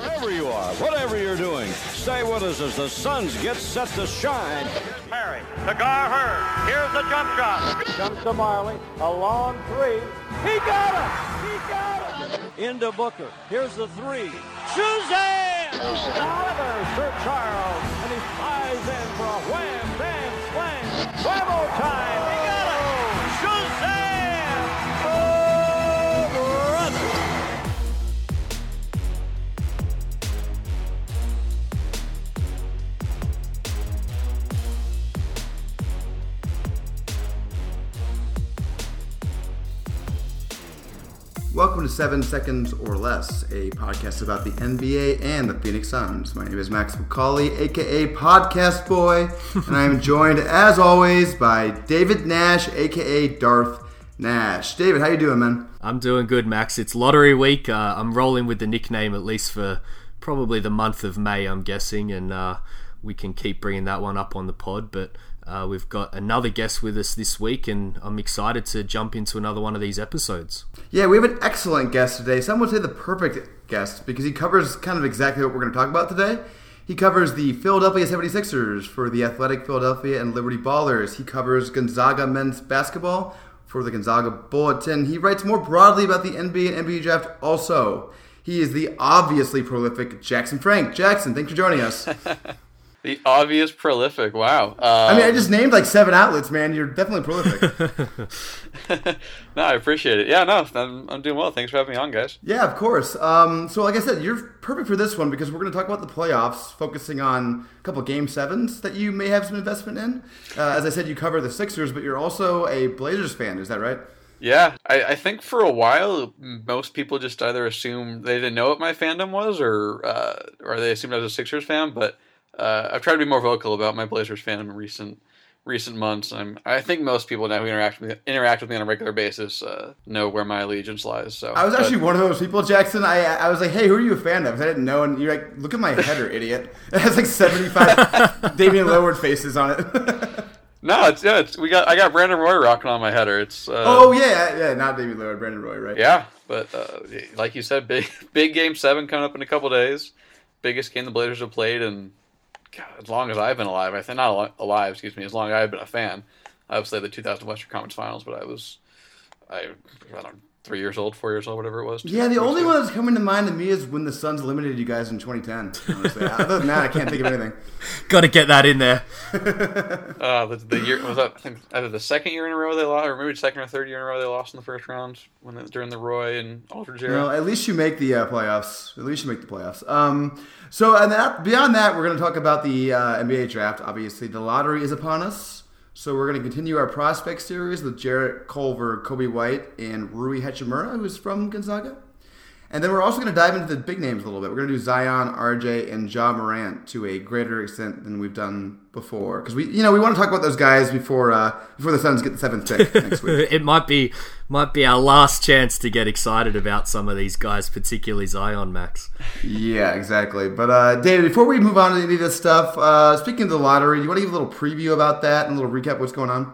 Wherever you are, whatever you're doing, stay with us as the Suns get set to shine. Perry to Gar Hurd. Here's the jump shot. Comes to Majerle, a long three. He got it! He got it! Into Booker. Here's the three. Suzanne! Another Sir Charles, and he flies in for a wham, bam, slam. Bravo time! Welcome to Seven Seconds or Less, a podcast about the NBA and the Phoenix Suns. My name is Max McCauley, aka Podcast Boy, and I am joined, as always, by David Nash, aka Darth Nash. David, how you doing, man? I'm doing good, Max. It's lottery week. Uh, I'm rolling with the nickname at least for probably the month of May, I'm guessing, and uh, we can keep bringing that one up on the pod. But uh, we've got another guest with us this week, and I'm excited to jump into another one of these episodes. Yeah, we have an excellent guest today. Some would say the perfect guest because he covers kind of exactly what we're going to talk about today. He covers the Philadelphia 76ers for the Athletic Philadelphia and Liberty Ballers. He covers Gonzaga men's basketball for the Gonzaga Bulletin. He writes more broadly about the NBA and NBA draft also. He is the obviously prolific Jackson Frank. Jackson, thanks for joining us. The obvious prolific. Wow. I mean, I Um, just named like seven outlets, man. You're definitely prolific. no, I appreciate it. Yeah, no, I'm, I'm doing well. Thanks for having me on, guys. Yeah, of course. Um, so, like I said, you're perfect for this one because we're going to talk about the playoffs, focusing on a couple game sevens that you may have some investment in. Uh, as I said, you cover the Sixers, but you're also a Blazers fan. Is that right? Yeah, I, I think for a while most people just either assumed they didn't know what my fandom was, or uh, or they assumed I was a Sixers fan. But uh, I've tried to be more vocal about my Blazers fandom in recent recent months. I'm I think most people now who interact with interact with me on a regular basis uh, know where my allegiance lies. So I was but- actually one of those people, Jackson. I I was like, hey, who are you a fan of? I didn't know, and you're like, look at my header, idiot. It has like 75 Damian Lillard faces on it. no, it's yeah, it's, we got I got Brandon Roy rocking on my header. It's uh, oh yeah, yeah, not Damian Lillard, Brandon Roy, right? Yeah, but uh, like you said, big big game seven coming up in a couple days. Biggest game the Blazers have played, and God, as long as I've been alive, I think not alive, excuse me, as long as I've been a fan. Obviously, the 2000 Western Conference Finals, but I was, I, I don't three years old, four years old, whatever it was. Yeah, the only ago. one that's coming to mind to me is when the Suns eliminated you guys in 2010. Honestly, other than that, I can't think of anything. Got to get that in there. Uh, the, the year was that I think either the second year in a row they lost, or maybe second or third year in a row they lost in the first round when they, during the Roy and Aldridge era. Well, at least you make the uh, playoffs. At least you make the playoffs. Um, so, and that, beyond that, we're going to talk about the uh, NBA draft. Obviously, the lottery is upon us. So, we're going to continue our prospect series with Jarrett Culver, Coby White, and Rui Hachimura, who's from Gonzaga. And then we're also going to dive into the big names a little bit. We're going to do Zion, RJ, and Ja Morant to a greater extent than we've done before, because we, you know, we want to talk about those guys before uh, before the Suns get the seventh pick next week. it might be might be our last chance to get excited about some of these guys, particularly Zion Max. Yeah, exactly. But uh, David, before we move on to any of this stuff, uh, speaking of the lottery, you want to give a little preview about that and a little recap of what's going on?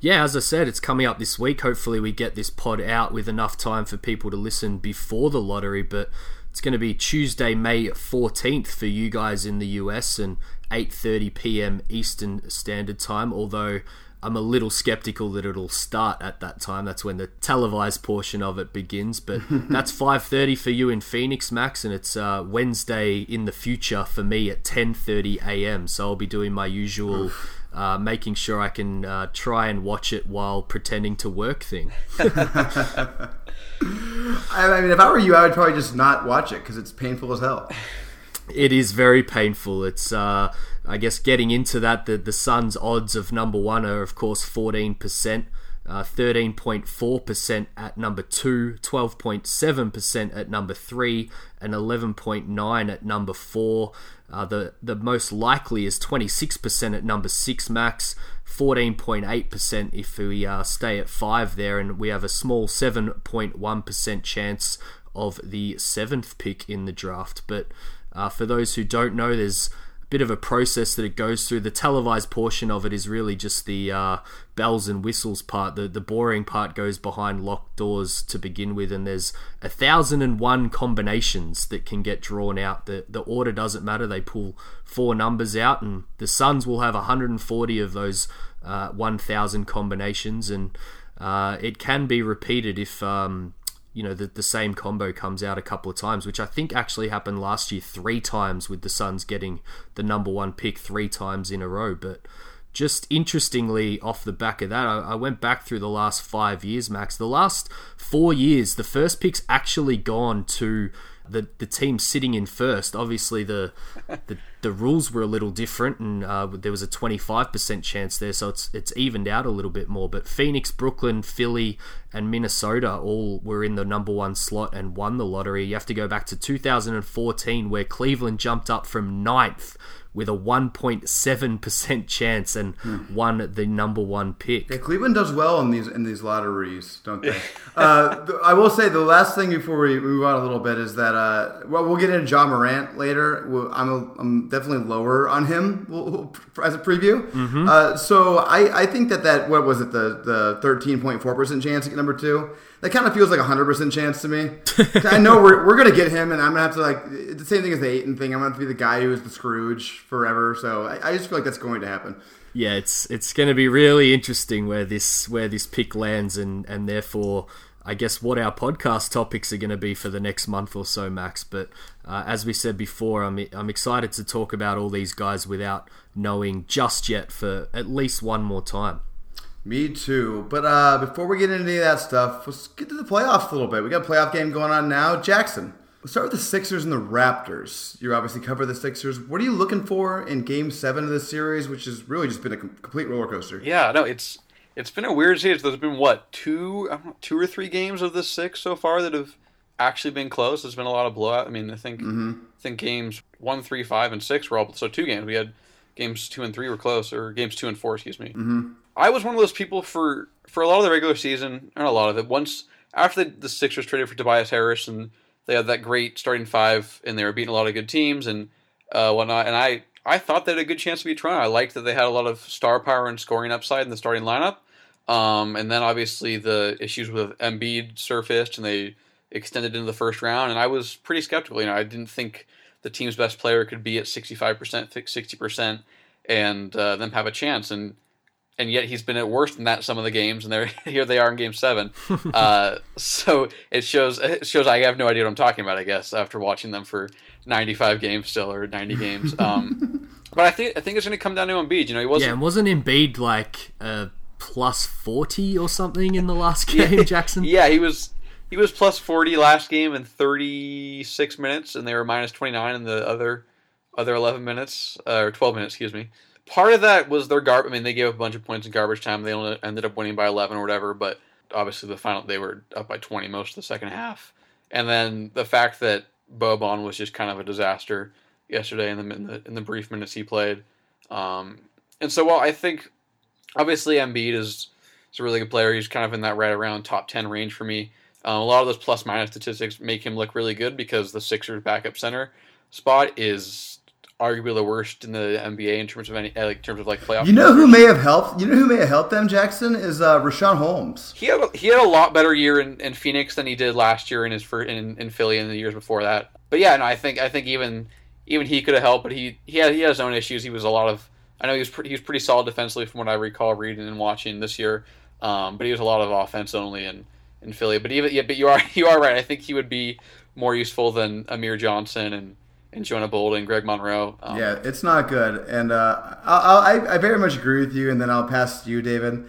Yeah, as I said, it's coming up this week. Hopefully, we get this pod out with enough time for people to listen before the lottery. But it's going to be Tuesday, May 14th for you guys in the US and 8:30 p.m. Eastern Standard Time. Although I'm a little skeptical that it'll start at that time. That's when the televised portion of it begins. But that's 5:30 for you in Phoenix, Max, and it's uh, Wednesday in the future for me at 10:30 a.m. So I'll be doing my usual. Uh, making sure I can uh, try and watch it while pretending to work thing. I, I mean, if I were you, I would probably just not watch it because it's painful as hell. It is very painful. It's, uh, I guess, getting into that. The the Suns' odds of number one are, of course, fourteen percent. Uh, 13.4% at number 2, 12.7% at number 3, and 11.9 at number 4. Uh, the, the most likely is 26% at number 6 max, 14.8% if we uh, stay at 5 there, and we have a small 7.1% chance of the 7th pick in the draft. But uh, for those who don't know, there's bit of a process that it goes through. The televised portion of it is really just the uh, bells and whistles part. The the boring part goes behind locked doors to begin with, and there's a thousand and one combinations that can get drawn out. The the order doesn't matter. They pull four numbers out, and the Suns will have 140 of those uh, 1,000 combinations, and uh, it can be repeated if. Um, you know the, the same combo comes out a couple of times, which I think actually happened last year three times with the Suns getting the number one pick three times in a row. But just interestingly, off the back of that, I, I went back through the last five years, Max. The last four years, the first pick's actually gone to the the team sitting in first. Obviously, the the, the rules were a little different, and uh, there was a twenty five percent chance there, so it's it's evened out a little bit more. But Phoenix, Brooklyn, Philly, and Minnesota all were in the number one slot and won the lottery. You have to go back to 2014, where Cleveland jumped up from ninth with a 1.7% chance and hmm. won the number one pick. Yeah, Cleveland does well in these in these lotteries, don't they? uh, I will say the last thing before we move on a little bit is that uh, well, we'll get into Ja Morant later. I'm a, I'm definitely lower on him as a preview. Mm-hmm. Uh, so I, I think that that what was it the the 13.4% chance to get number two that kind of feels like a hundred percent chance to me. I know we're, we're gonna get him, and I'm gonna have to like the same thing as the Ayton thing. I'm gonna have to be the guy who is the Scrooge forever. So I, I just feel like that's going to happen. Yeah, it's it's going to be really interesting where this where this pick lands, and and therefore. I guess what our podcast topics are going to be for the next month or so, Max. But uh, as we said before, I'm I'm excited to talk about all these guys without knowing just yet for at least one more time. Me too. But uh, before we get into any of that stuff, let's get to the playoffs a little bit. We got a playoff game going on now. Jackson, let's start with the Sixers and the Raptors. You obviously cover the Sixers. What are you looking for in Game Seven of this series, which has really just been a complete roller coaster? Yeah, no, it's it's been a weird series. There's been what two know, two or three games of the six so far that have actually been close. There's been a lot of blowout. I mean, I think mm-hmm. I think games one, three, five, and six were all so two games. We had games two and three were close, or games two and four, excuse me. Mm-hmm. I was one of those people for for a lot of the regular season, and a lot of it. Once after the, the Sixers traded for Tobias Harris and they had that great starting five and they were beating a lot of good teams and uh, whatnot, and I I thought they had a good chance to beat Toronto. I liked that they had a lot of star power and scoring upside in the starting lineup. Um, and then obviously the issues with Embiid surfaced and they extended into the first round. And I was pretty skeptical. You know, I didn't think the team's best player could be at 65%, 60%, and uh, them have a chance. And and yet he's been at worse than that some of the games, and they're here they are in Game Seven. uh, so it shows it shows I have no idea what I'm talking about. I guess after watching them for 95 games still or 90 games. Um, but I think I think it's going to come down to Embiid. You know, he wasn't. Yeah, and wasn't Embiid like a plus 40 or something in the last game, Jackson? Yeah, he was. He was plus 40 last game in 36 minutes, and they were minus 29 in the other other 11 minutes uh, or 12 minutes, excuse me part of that was their garbage. I mean, they gave up a bunch of points in garbage time. They only ended up winning by 11 or whatever, but obviously the final they were up by 20 most of the second half. And then the fact that Boban was just kind of a disaster yesterday in the in the, in the brief minutes he played. Um, and so while I think obviously Embiid is is a really good player, he's kind of in that right around top 10 range for me. Um, a lot of those plus minus statistics make him look really good because the Sixers backup center spot is arguably the worst in the NBA in terms of any like in terms of like playoff. You know who may have helped? You know who may have helped them? Jackson is uh, Richaun Holmes. He had a, he had a lot better year in, in Phoenix than he did last year in his first, in, in Philly and the years before that. But yeah, no, I think I think even even he could have helped, but he he had he had his own issues. He was a lot of I know he was pretty, he was pretty solid defensively from what I recall reading and watching this year. Um, but he was a lot of offense only in, in Philly. But even yeah, but you are you are right. I think he would be more useful than Amir Johnson and and Jonah Bolden, Greg Monroe. Um, yeah, it's not good, and uh, I, I very much agree with you. And then I'll pass to you, David.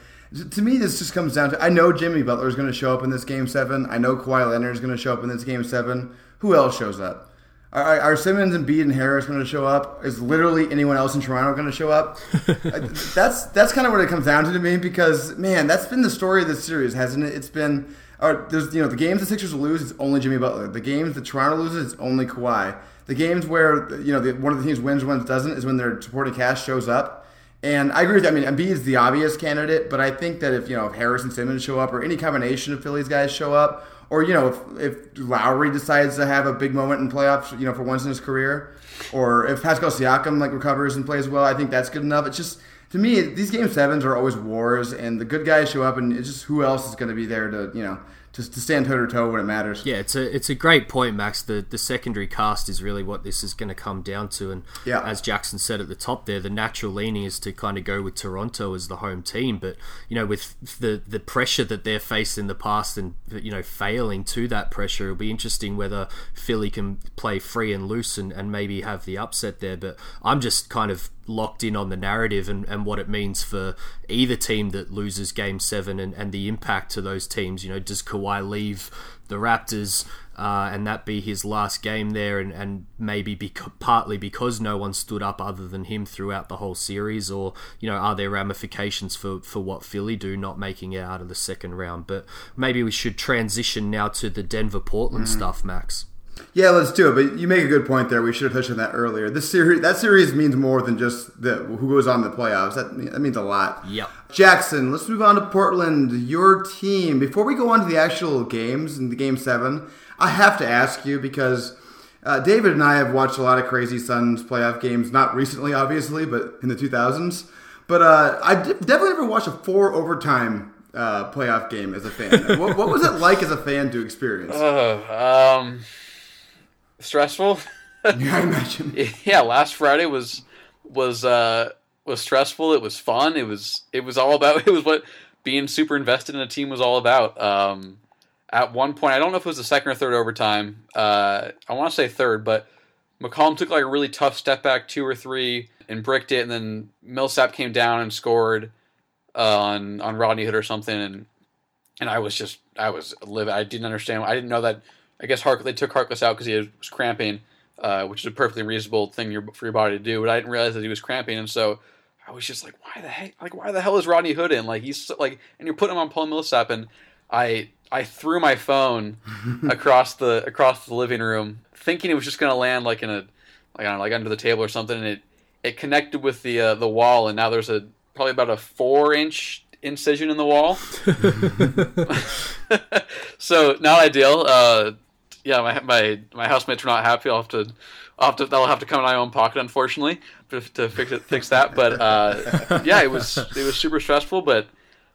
To me, this just comes down to I know Jimmy Butler is going to show up in this game seven. I know Kawhi Leonard is going to show up in this game seven. Who else shows up? Are, are Simmons and Bede and Harris going to show up? Is literally anyone else in Toronto going to show up? that's that's kind of what it comes down to to me because man, that's been the story of this series, hasn't it? It's been or there's you know the games the Sixers lose, it's only Jimmy Butler. The games the Toronto loses, it's only Kawhi. The games where you know the, one of the teams wins, one doesn't, is when their supporting cast shows up. And I agree with you. I mean, Embiid is the obvious candidate, but I think that if you know if Harris and Simmons show up, or any combination of Phillies guys show up, or you know, if, if Lowry decides to have a big moment in playoffs, you know, for once in his career, or if Pascal Siakam like recovers and plays well, I think that's good enough. It's just to me, these game sevens are always wars, and the good guys show up, and it's just who else is going to be there to you know to, to stand toe to toe when it matters. Yeah, it's a it's a great point, Max. The the secondary cast is really what this is going to come down to, and Yeah. as Jackson said at the top there, the natural leaning is to kind of go with Toronto as the home team. But you know, with the the pressure that they're faced in the past, and you know, failing to that pressure, it'll be interesting whether Philly can play free and loose and, and maybe have the upset there. But I'm just kind of locked in on the narrative and, and what it means for either team that loses game seven and, and the impact to those teams. You know, does Kawhi leave the Raptors uh, and that be his last game there and, and maybe bec- partly because no one stood up other than him throughout the whole series or, you know, are there ramifications for, for what Philly do not making it out of the second round? But maybe we should transition now to the Denver Portland stuff, Max. Yeah, let's do it. But you make a good point there. We should have touched on that earlier. This series, that series means more than just the who goes on the playoffs. That that means a lot. Yep. Jackson, let's move on to Portland. Your team. Before we go on to the actual games in the game seven, I have to ask you because uh, David and I have watched a lot of crazy Suns playoff games. Not recently, obviously, but in the 2000s. But uh, I d- definitely never watched a four overtime uh, playoff game as a fan. what, what was it like as a fan to experience? Oh, um, stressful. yeah, I imagine. yeah, last Friday was was uh was stressful. It was fun. It was it was all about it was what being super invested in a team was all about. Um, at one point, I don't know if it was the second or third overtime. Uh, I want to say third, but McCollum took like a really tough step back, two or three, and bricked it, and then Millsap came down and scored uh, on on Rodney Hood or something, and and I was just I was livid. I didn't understand. I didn't know that. I guess Hark they took Harkless out because he was cramping, uh, which is a perfectly reasonable thing your, for your body to do. But I didn't realize that he was cramping, and so I was just like, why the heck? Like, why the hell is Rodney Hood in? Like, he's so, like, and you're putting him on Paul Millsap, and I I threw my phone across the across the living room, thinking it was just gonna land like in a like I don't know, like under the table or something, and it it connected with the uh, the wall, and now there's a probably about a four inch incision in the wall. so not ideal. Uh, yeah, my my my housemates are not happy. I'll have to, I'll have to they'll have to come in my own pocket, unfortunately, to, to fix it, fix that. But uh, yeah, it was it was super stressful, but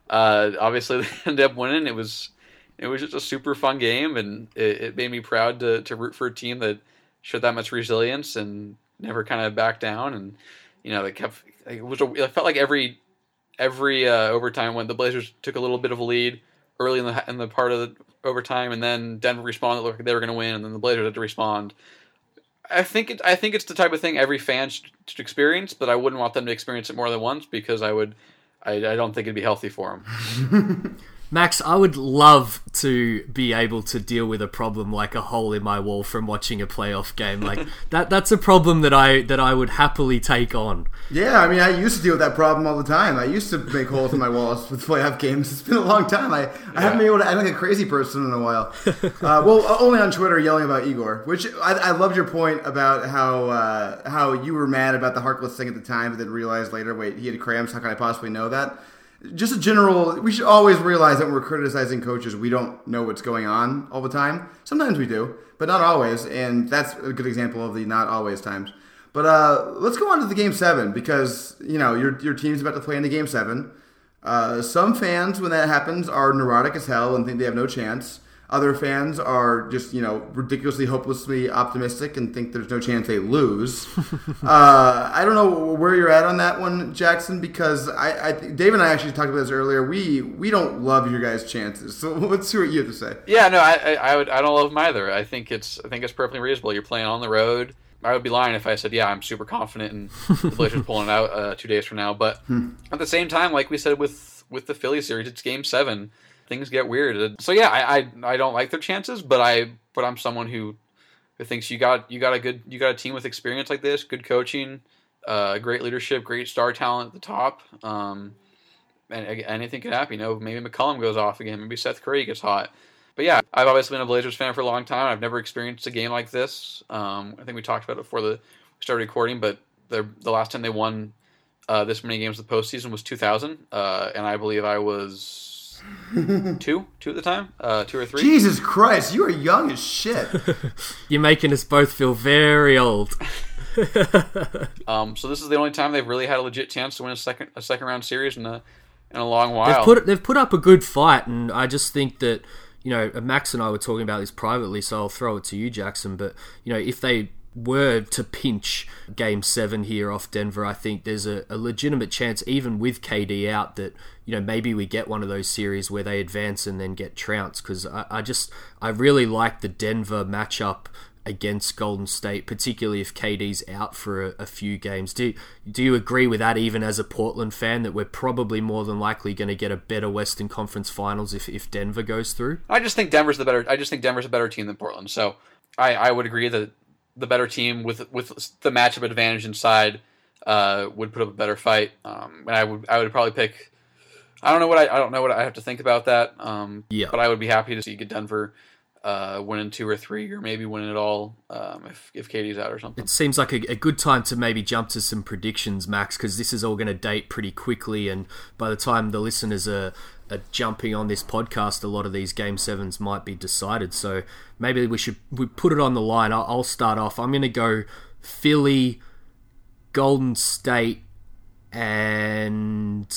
uh, obviously they ended up winning. It was it was just a super fun game, and it, it made me proud to to root for a team that showed that much resilience and never kind of backed down, and you know they kept. It was a, it felt like every every uh, overtime when the Blazers took a little bit of a lead early in the in the part of the overtime, and then Denver responded like they were going to win, and then the Blazers had to respond. I think it, I think it's the type of thing every fan should, should experience, but I wouldn't want them to experience it more than once because I would. I, I don't think it'd be healthy for them. Max, I would love to be able to deal with a problem like a hole in my wall from watching a playoff game. Like that that's a problem that I that I would happily take on. Yeah, I mean, I used to deal with that problem all the time. I used to make holes in my walls with playoff games. It's been a long time. I, I haven't been able to act like a crazy person in a while. Uh, well, only on Twitter yelling about Igor, which I, I loved your point about how uh, how you were mad about the Harkless thing at the time, but then realized later, wait, he had cramps. How can I possibly know that? Just a general, we should always realize that when we're criticizing coaches, we don't know what's going on all the time. Sometimes we do, but not always. And that's a good example of the not always times. But uh, let's go on to the game seven because you know your your team's about to play in the game seven. Uh, some fans, when that happens, are neurotic as hell and think they have no chance. Other fans are just you know ridiculously, hopelessly optimistic and think there's no chance they lose. uh, I don't know where you're at on that one, Jackson, because I, I Dave and I actually talked about this earlier. We we don't love your guys' chances. So let's see what you have to say. Yeah, no, I, I, I would I don't love them either. I think it's I think it's perfectly reasonable. You're playing on the road. I would be lying if I said, yeah, I'm super confident in the Blazers pulling it out uh, two days from now. But at the same time, like we said with with the Philly series, it's Game Seven. Things get weird. So yeah, I, I I don't like their chances, but I but I'm someone who who thinks you got you got a good you got a team with experience like this, good coaching, uh, great leadership, great star talent at the top. Um, and anything could happen. You know, maybe McCollum goes off again. Maybe Seth Curry gets hot. But yeah, I've obviously been a Blazers fan for a long time. I've never experienced a game like this. Um, I think we talked about it before the we started recording, but the the last time they won uh, this many games of the postseason was 2000, uh, and I believe I was two, two at the time, uh, two or three. Jesus Christ, you are young as shit. You're making us both feel very old. Um, so this is the only time they've really had a legit chance to win a second a second round series in a in a long while. They've put they've put up a good fight, and I just think that you know Max and I were talking about this privately, so I'll throw it to you, Jackson. But you know if they were to pinch Game Seven here off Denver, I think there's a, a legitimate chance, even with KD out, that you know maybe we get one of those series where they advance and then get trounced. Because I, I just I really like the Denver matchup against Golden State, particularly if KD's out for a, a, few games. Do do you agree with that, even as a Portland fan, that we're probably more than likely going to get a better Western Conference Finals if, if Denver goes through? I just think Denver's the better. I just think Denver's a better team than Portland. So I, I would agree that the better team with with the matchup advantage inside uh, would put up a better fight. Um, and I would I would probably pick. I don't know what I, I don't know what I have to think about that. Um, yeah. But I would be happy to see Denver uh, winning two or three, or maybe winning it all um, if if KD's out or something. It seems like a, a good time to maybe jump to some predictions, Max, because this is all going to date pretty quickly, and by the time the listeners are, are jumping on this podcast, a lot of these game sevens might be decided. So maybe we should we put it on the line. I'll, I'll start off. I'm going to go Philly, Golden State, and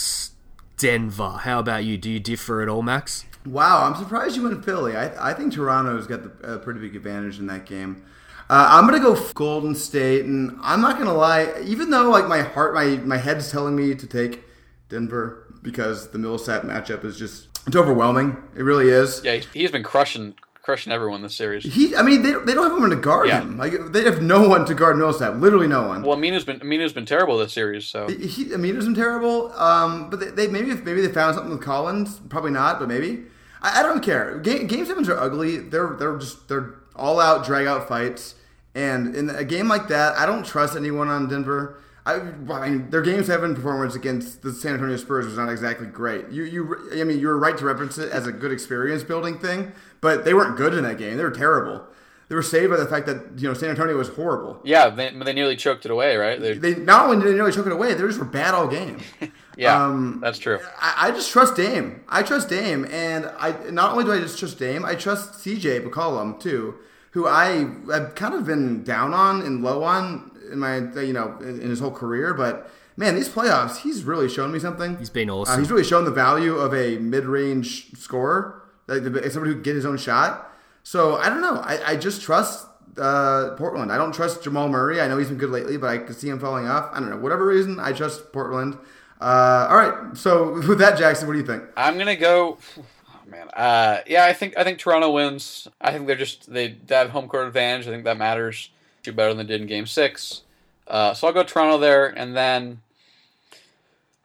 Denver. How about you? Do you differ at all, Max? Wow, I'm surprised you went Philly. I, I think Toronto's got a pretty big advantage in that game. Uh, I'm gonna go Golden State, and I'm not gonna lie. Even though like my heart, my my head's telling me to take Denver because the Millsap matchup is just it's overwhelming. It really is. Yeah, he's been crushing crushing everyone this series. He, I mean, they, they don't have anyone to guard Yeah. him. Like they have no one to guard Millsap. Literally no one. Well, Aminu's been Aminu's been terrible this series. So He, it wasn't terrible. Um, but they, they maybe if maybe they found something with Collins. Probably not, but maybe. I, I don't care. Game, game sevens are ugly. They're they're just they're all out drag out fights. And in a game like that, I don't trust anyone on Denver. I, I mean, their game seven performance against the San Antonio Spurs was not exactly great. You you I mean, you were right to reference it as a good experience building thing, but they weren't good in that game. They were terrible. They were saved by the fact that you know San Antonio was horrible. yeah, they, they nearly choked it away, right? They, They not only did they nearly took it away, they just were bad all game. yeah, um, that's true. I, I just trust Dame. I trust Dame, and I not only do I just trust Dame, I trust CJ McCollum too, who I have kind of been down on and low on in my you know in, in his whole career, but. Man, these playoffs, he's really shown me something. He's been Uh, awesome. he's really shown the value of a mid-range scorer, like the- somebody who can get his own shot. So I don't know. I, I just trust uh, Portland. I don't trust Jamal Murray. I know he's been good lately, but I could see him falling off. I don't know. Whatever reason, I trust Portland. Uh, all right. So with that, Jackson, what do you think? I'm gonna go. Oh man, uh, yeah, I think I think Toronto wins. I think they're just they, they have home court advantage. I think that matters. Do better than they did in Game Six. Uh, so I'll go Toronto there, and then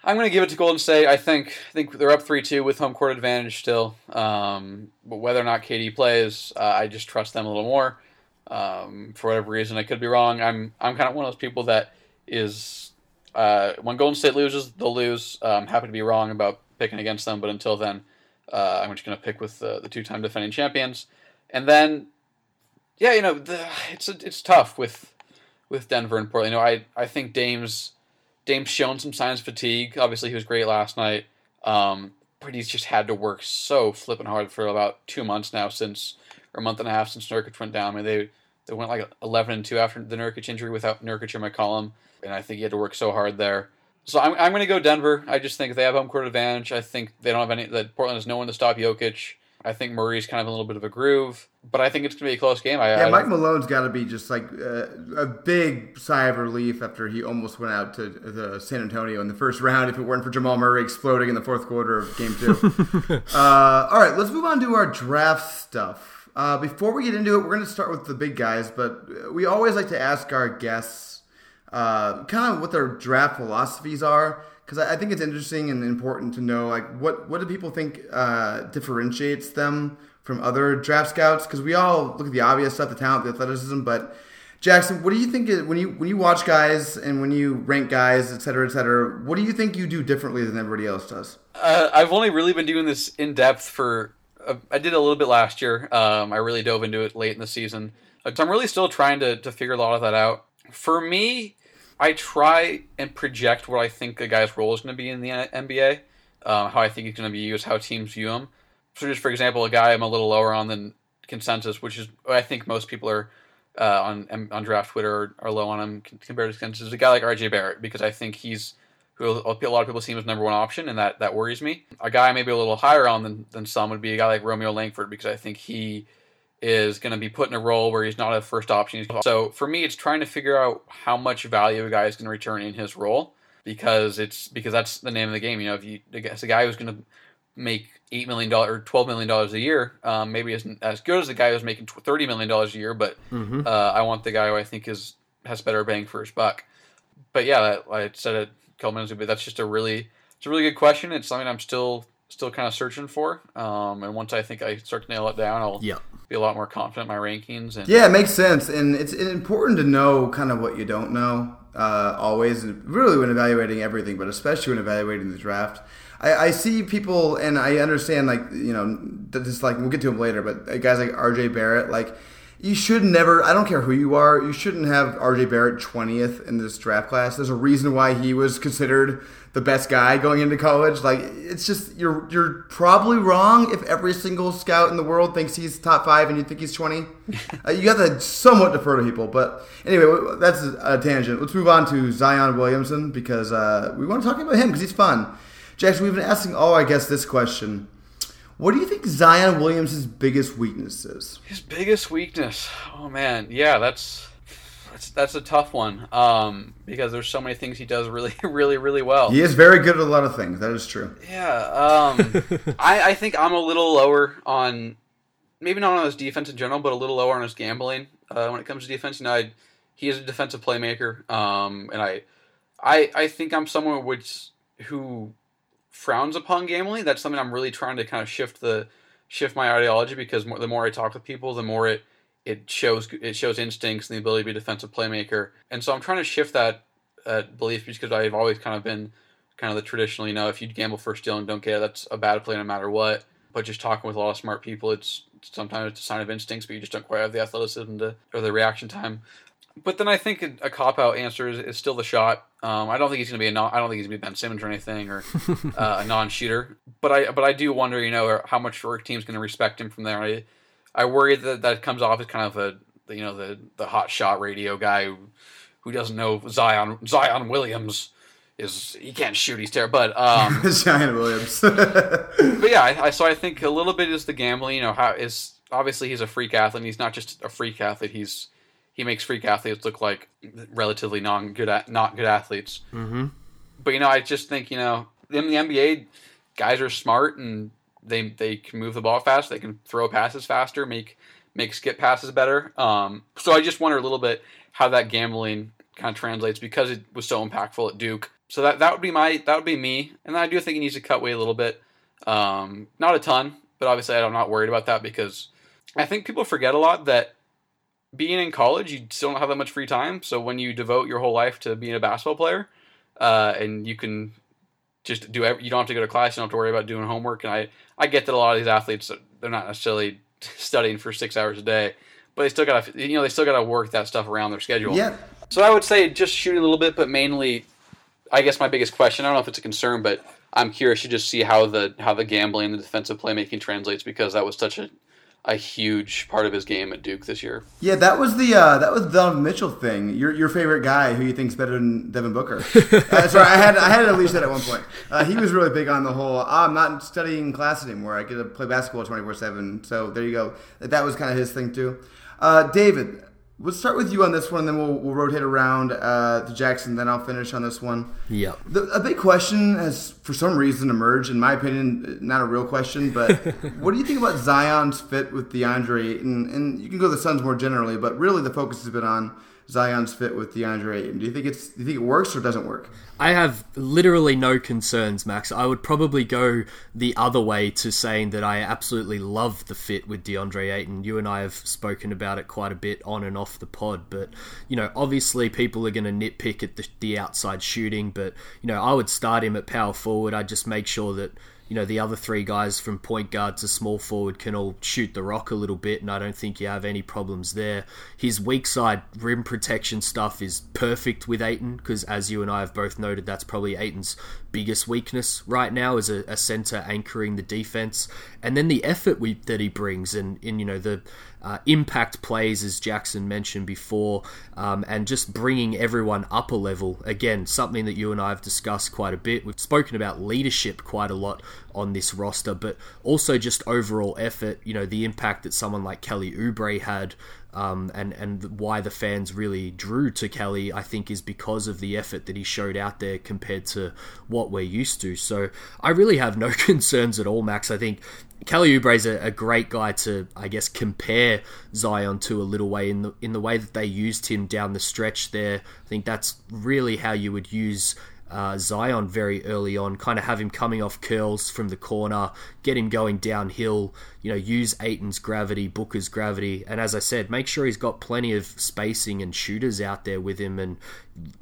I'm gonna give it to Golden State. I think I think they're up three two with home court advantage still. Um, but whether or not KD plays, uh, I just trust them a little more. Um, for whatever reason, I could be wrong. I'm I'm kind of one of those people that is uh, when Golden State loses, they'll lose. Uh, I'm happy to be wrong about picking against them, but until then, uh, I'm just going to pick with the, the two-time defending champions. And then, yeah, you know, the, it's it's tough with with Denver and Portland. You know, I I think Dame's Dame's shown some signs of fatigue. Obviously, he was great last night, um, but he's just had to work so flipping hard for about two months now since or a month and a half since Nurkic went down. I mean, they they went like 11 and two after the Nurkic injury without Nurkic or McCollum, and I think he had to work so hard there. So I'm, I'm going to go Denver. I just think they have home court advantage. I think they don't have any. That Portland has no one to stop Jokic. I think Murray's kind of in a little bit of a groove, but I think it's going to be a close game. I, Yeah, I, Mike Malone's got to be just like uh, a big sigh of relief after he almost went out to the San Antonio in the first round. If it weren't for Jamal Murray exploding in the fourth quarter of Game Two. uh, all right, let's move on to our draft stuff. Uh, before we get into it, we're going to start with the big guys, but we always like to ask our guests uh, kind of what their draft philosophies are because I, I think it's interesting and important to know like what what do people think uh, differentiates them from other draft scouts because we all look at the obvious stuff, the talent, the athleticism, but Jackson, what do you think when you when you watch guys and when you rank guys, et cetera, et cetera? What do you think you do differently than everybody else does? Uh, I've only really been doing this in depth for. Uh, I did a little bit last year. Um, I really dove into it late in the season. So I'm really still trying to, to figure a lot of that out. For me, I try and project what I think a guy's role is going to be in the NBA. uh, how I think he's going to be used, how teams view him. So, just for example, a guy I'm a little lower on than consensus, which is I think most people are uh, on on draft Twitter are, are low on him compared to consensus. Is a guy like RJ Barrett because I think he's who a lot of people see him as number one option, and that that worries me. A guy maybe a little higher on than, than some would be a guy like Romeo Langford because I think he is going to be put in a role where he's not a first option. So for me, it's trying to figure out how much value a guy is going to return in his role because it's because that's the name of the game. You know, if you it's a guy who's going to make eight million dollars or twelve million dollars a year, um, maybe isn't as good as the guy who's making thirty million dollars a year. But mm-hmm. uh, I want the guy who I think is has better bang for his buck. But yeah, that, I said it a couple minutes ago, but that's just a really it's a really good question. It's something I'm still still kind of searching for. Um, and once I think I start to nail it down, I'll yeah. Be a lot more confident in my rankings. And yeah, it makes sense, and it's important to know kind of what you don't know. Uh, always, really, when evaluating everything, but especially when evaluating the draft. I, I see people, and I understand, like you know, just like we'll get to him later, but guys like R.J. Barrett, like you should never i don't care who you are you shouldn't have rj barrett 20th in this draft class there's a reason why he was considered the best guy going into college. Like it's just you're you're probably wrong if every single scout in the world thinks he's top five and you think he's 20 uh, you got to somewhat defer to people but anyway that's a tangent. Let's move on to zion williamson because uh, we want to talk about him because he's fun. Jackson we've been asking all i guess this question. What do you think Zion Williamson's biggest weakness is? His biggest weakness? Oh man, yeah, that's that's that's a tough one. Um, because there's so many things he does really, really, really well. He is very good at a lot of things. That is true. Yeah. Um, I, I think I'm a little lower on maybe not on his defense in general, but a little lower on his gambling uh, when it comes to defense. You know, I, he is a defensive playmaker, um, and I, I, I think I'm someone which who frowns upon gambling. That's something I'm really trying to kind of shift the shift my ideology because more, the more I talk to people, the more it it shows it shows instincts and the ability to be a defensive playmaker. And so I'm trying to shift that uh, belief because I've always kind of been kind of the traditional, you know, if you gamble first deal and don't care, that's a bad play no matter what. But just talking with a lot of smart people, it's sometimes it's a sign of instincts, but you just don't quite have the athleticism to, or the reaction time. But then I think a, a cop out answer is, is, still the shot. Um, I don't think he's going to be a non, I don't think he's going to be Ben Simmons or anything or uh, a non shooter. But I but I do wonder, you know, how much our team's going to respect him from there. I, I worry that that comes off as kind of a you know the the hot shot radio guy who, who doesn't know Zion Zion Williams is he can't shoot he's terrible but um Zion Williams but yeah I, I, so I think a little bit is the gambling you know how is obviously he's a freak athlete he's not just a freak athlete he's he makes freak athletes look like relatively non good not good athletes. Mm-hmm. But you know, I just think you know in the NBA, guys are smart and they they can move the ball fast. They can throw passes faster, make make skip passes better. Um, so I just wonder a little bit how that gambling kind of translates because it was so impactful at Duke. So that that would be my that would be me, and I do think he needs to cut weight a little bit, um, not a ton, but obviously I'm not worried about that because I think people forget a lot that being in college, you still don't have that much free time. So when you devote your whole life to being a basketball player, uh, and you can just do every, you don't have to go to class, you don't have to worry about doing homework. And I I get that a lot of these athletes uh, they're not necessarily studying for six hours a day, but they still got to you know they still got to work that stuff around their schedule. Yeah. So I would say just shoot a little bit, but mainly, I guess my biggest question I don't know if it's a concern, but I'm curious to just see how the how the gambling, and the defensive playmaking translates because that was such a a huge part of his game at Duke this year. Yeah, that was the uh, that was the Donovan Mitchell thing. Your your favorite guy who you think's better than Devin Booker. uh, sorry, I had I had to unleash that at one point. Uh, he was really big on the whole. Oh, I'm not studying class anymore. I get to play basketball 24 seven. So there you go. That was kind of his thing too. Uh, David, Let's start with you on this one, and then we'll, we'll rotate around uh, to Jackson. Then I'll finish on this one. Yeah. a big question has, for some reason, emerged. In my opinion, not a real question, but what do you think about Zion's fit with DeAndre Ayton? And you can go to the Suns more generally, but really the focus has been on Zion's fit with DeAndre Ayton. Do you think it's do you think it works or doesn't work? I have literally no concerns, Max. I would probably go the other way to saying that I absolutely love the fit with DeAndre Ayton. You and I have spoken about it quite a bit on and off the pod, but you know, obviously people are going to nitpick at the, the outside shooting, but you know, I would start him at power forward. I'd just make sure that you know, the other three guys from point guard to small forward can all shoot the rock a little bit, and I don't think you have any problems there. His weak side rim protection stuff is perfect with Ayton, because as you and I have both noted, that's probably Ayton's biggest weakness right now as a, a center anchoring the defense, and then the effort we, that he brings, and in you know the uh, impact plays as Jackson mentioned before, um, and just bringing everyone up a level. Again, something that you and I have discussed quite a bit. We've spoken about leadership quite a lot on this roster, but also just overall effort. You know the impact that someone like Kelly Oubre had um, and and why the fans really drew to Kelly, I think, is because of the effort that he showed out there compared to what we're used to. So I really have no concerns at all, Max. I think Kelly Oubre is a, a, great guy to, I guess, compare Zion to a little way in the in the way that they used him down the stretch there. I think that's really how you would use uh, Zion very early on, kind of have him coming off curls from the corner, get him going downhill, you know, use Ayton's gravity, Booker's gravity, and as I said, make sure he's got plenty of spacing and shooters out there with him. And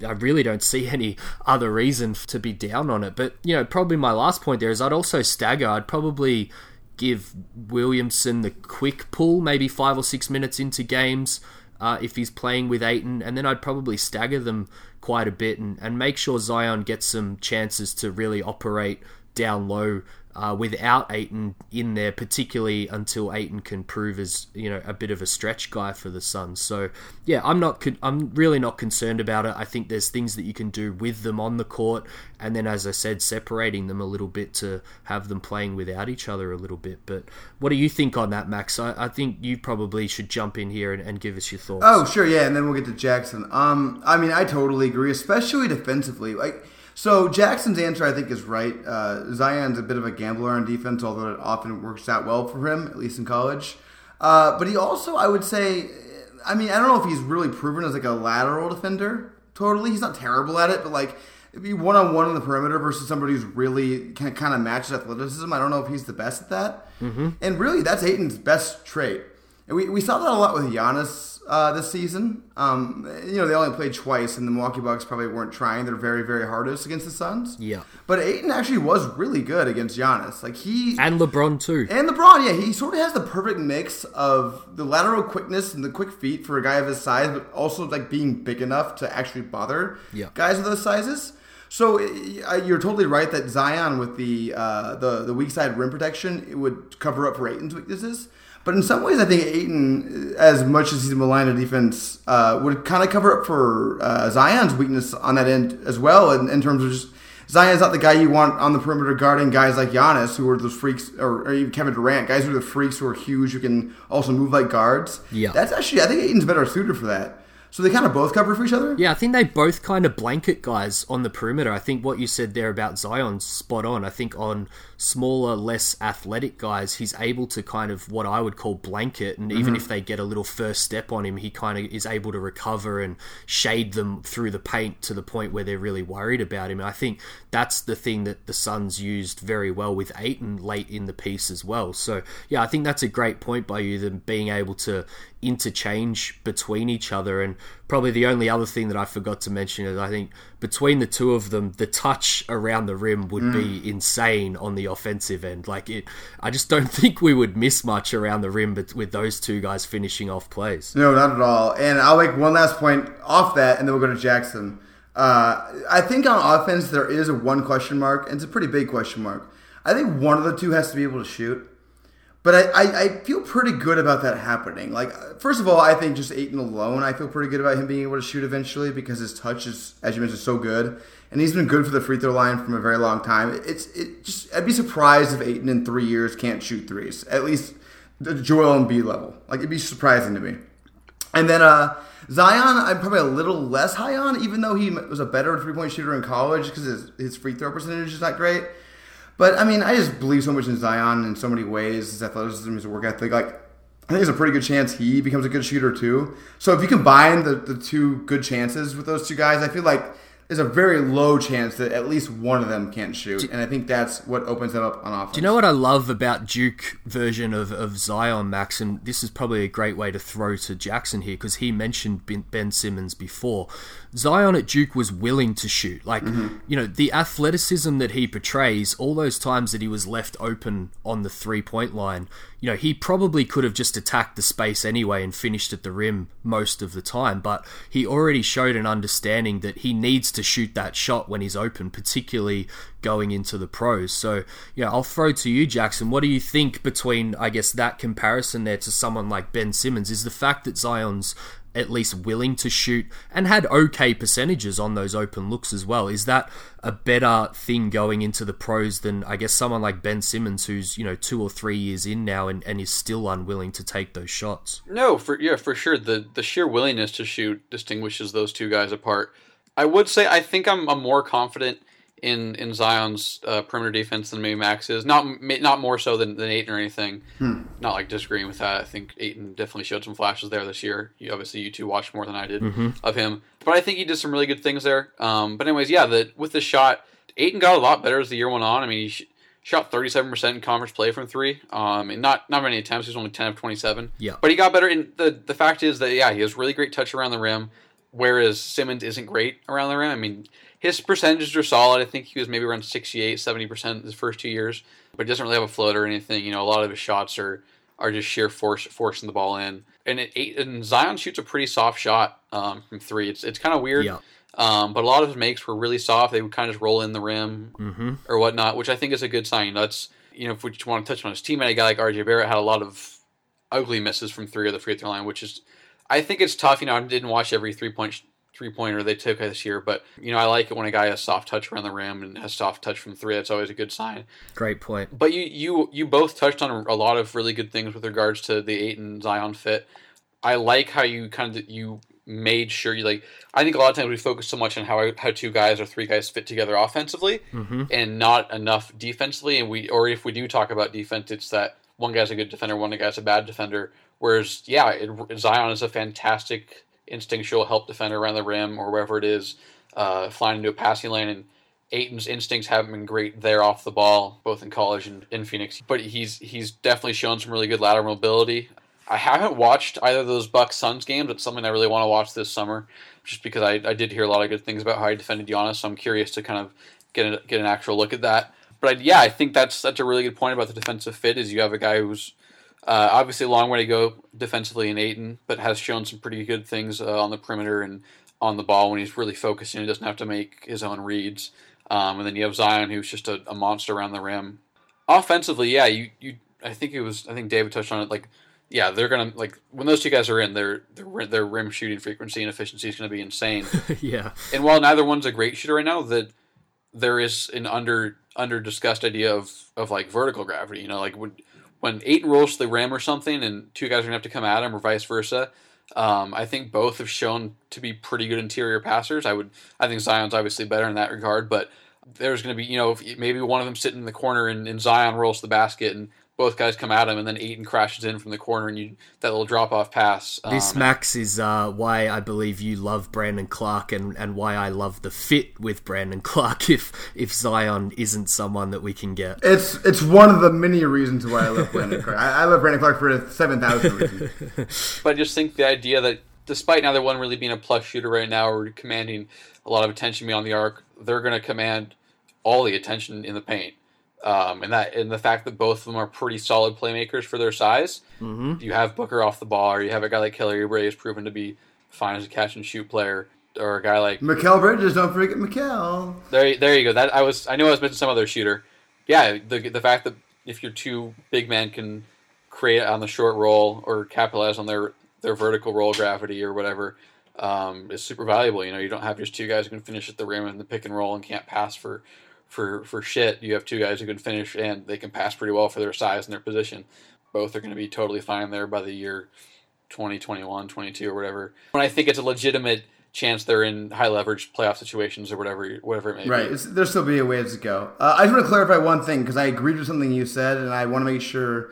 I really don't see any other reason to be down on it. But, you know, probably my last point there is I'd also stagger. I'd probably give Williamson the quick pull, maybe five or six minutes into games. Uh, if he's playing with Ayton, and then I'd probably stagger them quite a bit and, and make sure Zion gets some chances to really operate down low uh, without Ayton in there, particularly until Ayton can prove as you know a bit of a stretch guy for the Suns. So yeah, I'm not con- I'm really not concerned about it. I think there's things that you can do with them on the court, and then as I said, separating them a little bit to have them playing without each other a little bit. But what do you think on that, Max? I, I think you probably should jump in here and, and give us your thoughts. Oh sure, yeah, and then we'll get to Jackson. Um, I mean, I totally agree, especially defensively, like so Jackson's answer, I think, is right. Uh, Zion's a bit of a gambler on defense, although it often works out well for him, at least in college. Uh, but he also, I would say, I mean, I don't know if he's really proven as like a lateral defender. Totally, he's not terrible at it, but like be one on one in the perimeter versus somebody who's really can kind of matches athleticism. I don't know if he's the best at that. Mm-hmm. And really, that's Ayton's best trait. And we, we saw that a lot with Giannis uh, this season. Um, you know, they only played twice, and the Milwaukee Bucks probably weren't trying their very, very hardest against the Suns. Yeah. But Ayton actually was really good against Giannis. Like he and LeBron too. And LeBron, yeah, he sort of has the perfect mix of the lateral quickness and the quick feet for a guy of his size, but also like being big enough to actually bother yeah. guys of those sizes. So you're totally right that Zion with the uh, the the weak side rim protection it would cover up for Ayton's weaknesses. But in some ways, I think Ayton, as much as he's a maligned a defense, uh, would kind of cover up for uh, Zion's weakness on that end as well. In, in, terms of just Zion's not the guy you want on the perimeter guarding guys like Giannis, who are those freaks, or, or even Kevin Durant, guys who are the freaks who are huge, who can also move like guards. Yeah, that's actually I think Ayton's better suited for that. So they kind of both cover for each other? Yeah, I think they both kind of blanket guys on the perimeter. I think what you said there about Zion's spot on. I think on smaller, less athletic guys, he's able to kind of what I would call blanket, and even mm-hmm. if they get a little first step on him, he kind of is able to recover and shade them through the paint to the point where they're really worried about him. And I think that's the thing that the Suns used very well with Ayton late in the piece as well. So yeah, I think that's a great point by you, them being able to interchange between each other. And probably the only other thing that I forgot to mention is I think between the two of them, the touch around the rim would mm. be insane on the offensive end. Like it, I just don't think we would miss much around the rim, but with those two guys finishing off plays. No, not at all. And I'll make one last point off that, and then we'll go to Jackson. Uh, I think on offense there is a one question mark, and it's a pretty big question mark. I think one of the two has to be able to shoot. But I, I, I, feel pretty good about that happening. Like, first of all, I think just Ayton alone, I feel pretty good about him being able to shoot eventually because his touch is, as you mentioned, so good, and he's been good for the free throw line from a very long time. It's it just I'd be surprised if Ayton in three years can't shoot threes, at least the Joel Embiid level. Like, it'd be surprising to me. And then uh, Zion, I'm probably a little less high on, even though he was a better three point shooter in college because his, his free throw percentage is not great. But I mean, I just believe so much in Zion in so many ways. His athleticism, his work ethic. Like, I think there's a pretty good chance he becomes a good shooter too. So if you combine the, the two good chances with those two guys, I feel like there's a very low chance that at least one of them can't shoot, and I think that's what opens them up on offense. Do you know what I love about Duke version of, of Zion, Max? And this is probably a great way to throw to Jackson here because he mentioned Ben Simmons before. Zion at Duke was willing to shoot. Like, mm-hmm. you know, the athleticism that he portrays, all those times that he was left open on the three point line, you know, he probably could have just attacked the space anyway and finished at the rim most of the time, but he already showed an understanding that he needs to shoot that shot when he's open, particularly going into the pros. So, you know, I'll throw to you, Jackson. What do you think between, I guess, that comparison there to someone like Ben Simmons? Is the fact that Zion's at least willing to shoot and had okay percentages on those open looks as well. Is that a better thing going into the pros than I guess someone like Ben Simmons who's, you know, two or three years in now and, and is still unwilling to take those shots? No, for yeah, for sure. The the sheer willingness to shoot distinguishes those two guys apart. I would say I think I'm, I'm more confident in in Zion's uh, perimeter defense than maybe Max is. Not not more so than, than Ayton or anything. Hmm. Not like disagreeing with that. I think Ayton definitely showed some flashes there this year. You, obviously, you two watched more than I did mm-hmm. of him, but I think he did some really good things there. Um, but anyways, yeah, the, with the shot, Ayton got a lot better as the year went on. I mean, he sh- shot 37% in conference play from three. Um, and not not many attempts. He was only 10 of 27. Yeah. But he got better. And the the fact is that yeah, he has really great touch around the rim, whereas Simmons isn't great around the rim. I mean his percentages are solid. I think he was maybe around 68, 70% his first two years, but he doesn't really have a float or anything. You know, a lot of his shots are are just sheer force forcing the ball in. And it, and Zion shoots a pretty soft shot um, from three. It's it's kind of weird. Yeah. Um, but a lot of his makes were really soft. They would kind of just roll in the rim mm-hmm. or whatnot, which I think is a good sign. That's you know, if we just want to touch on his teammate, a guy like RJ Barrett had a lot of ugly misses from three or the free throw line, which is I think it's tough. You know, I didn't watch every three point three pointer they took this year. But you know, I like it when a guy has soft touch around the rim and has soft touch from three. That's always a good sign. Great point. But you you you both touched on a lot of really good things with regards to the Ayton Zion fit. I like how you kind of you made sure you like. I think a lot of times we focus so much on how how two guys or three guys fit together offensively, mm-hmm. and not enough defensively. And we or if we do talk about defense, it's that one guy's a good defender, one guy's a bad defender. Whereas, yeah, it, Zion is a fantastic instinctual help defender around the rim or wherever it is, uh, flying into a passing lane. And Ayton's instincts haven't been great there off the ball, both in college and in Phoenix. But he's he's definitely shown some really good lateral mobility. I haven't watched either of those Bucks Suns games. It's something I really want to watch this summer, just because I, I did hear a lot of good things about how he defended Giannis. So I'm curious to kind of get a, get an actual look at that. But I, yeah, I think that's that's a really good point about the defensive fit. Is you have a guy who's uh, obviously, a long way to go defensively in Ayton, but has shown some pretty good things uh, on the perimeter and on the ball when he's really focusing. He doesn't have to make his own reads. Um, and then you have Zion, who's just a, a, monster around the rim. Offensively, yeah, you, you I think it was I think David touched on it. Like, yeah, they're gonna like when those two guys are in, their their their rim shooting frequency and efficiency is gonna be insane. yeah. And while neither one's a great shooter right now, that there is an under under discussed idea of of like vertical gravity. You know, like would when Ayton rolls to the rim or something, and two guys are gonna have to come at him, or vice versa. Um, I think both have shown to be pretty good interior passers. I would, I think Zion's obviously better in that regard, but there's going to be, you know, maybe one of them sitting in the corner and, and Zion rolls to the basket, and both guys come at him, and then Ayton crashes in from the corner, and you that little drop off pass. Um, this Max is uh, why I believe you love Brandon Clarke, and, and why I love the fit with Brandon Clarke. If if Zion isn't someone that we can get, it's it's one of the many reasons why I love Brandon Clarke. I, I love Brandon Clarke for seven thousand reasons. but I just think the idea that despite neither one really being a plus shooter right now or commanding a lot of attention beyond the arc, they're going to command all the attention in the paint. Um, and that and the fact that both of them are pretty solid playmakers for their size. Mm-hmm. You have Booker off the ball, or you have a guy like Kelly Oubre who's proven to be fine as a catch and shoot player, or a guy like Mikal Bridges. Don't forget Mikal. There, there you go. That I was. I knew I was missing some other shooter. Yeah, the the fact that if your two big men can create on the short roll or capitalize on their their vertical roll gravity or whatever um, is super valuable. You know, you don't have just two guys who can finish at the rim in the pick and roll and can't pass for for for shit, you have two guys who can finish and they can pass pretty well for their size and their position. Both are going to be totally fine there by the year 2021, 22 or whatever. When I think it's a legitimate chance they're in high leverage playoff situations or whatever whatever it may right. be. Right. There'll still be a ways to go. Uh, I just want to clarify one thing because I agreed with something you said and I want to make sure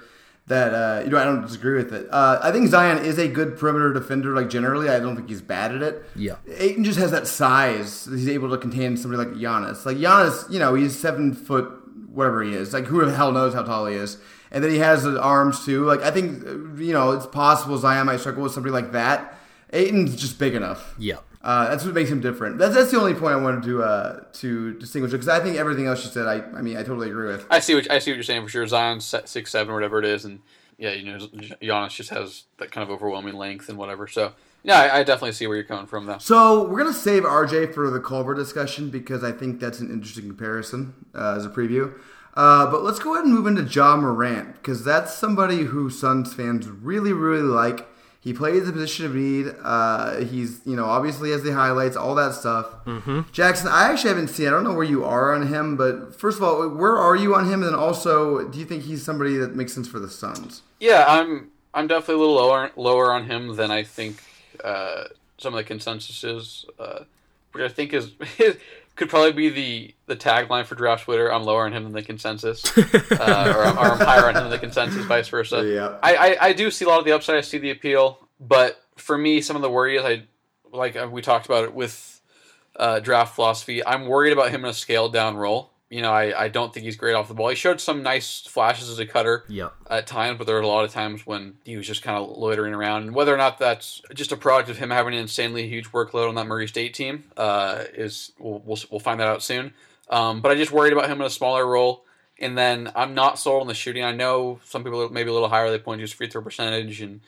that uh, you know I don't disagree with it. Uh, I think Zion is a good perimeter defender. Like generally, I don't think he's bad at it. Yeah, Ayton just has that size. He's able to contain somebody like Giannis. Like Giannis, you know, he's seven foot whatever he is. Like who the hell knows how tall he is? And then he has the arms too. Like I think you know it's possible Zion might struggle with somebody like that. Ayton's just big enough. Yeah. Uh, that's what makes him different. That's, that's the only point I wanted to uh, to distinguish because I think everything else you said, I I mean, I totally agree with. I see what I see what you're saying for sure. Zion's six seven whatever it is, and yeah, you know, Giannis just has that kind of overwhelming length and whatever. So yeah, I, I definitely see where you're coming from though. So we're gonna save RJ for the Culver discussion because I think that's an interesting comparison uh, as a preview. Uh, but let's go ahead and move into Ja Morant because that's somebody who Suns fans really, really like. He plays the position of need. Uh, he's, you know, obviously has the highlights, all that stuff. Mm-hmm. Jackson, I actually haven't seen. I don't know where you are on him, but first of all, where are you on him? And then also, do you think he's somebody that makes sense for the Suns? Yeah, I'm. I'm definitely a little lower lower on him than I think uh, some of the consensus is, uh, which I think is could probably be the the tagline for draft Twitter. I'm lower on him than the consensus, uh, or, I'm, or, I'm, higher on him than the consensus, vice versa. Yeah. I, I, I do see a lot of the upside. I see the appeal, but for me, some of the worry is I like uh, we talked about it with uh, draft philosophy. I'm worried about him in a scaled down role you know, I, I don't think he's great off the ball. He showed some nice flashes as a cutter yep. at times, but there were a lot of times when he was just kind of loitering around. And whether or not that's just a product of him having an insanely huge workload on that Murray State team uh, is we'll, we'll, we'll find that out soon. Um, but I just worried about him in a smaller role. And then I'm not sold on the shooting. I know some people maybe a little higher. They point to his free throw percentage and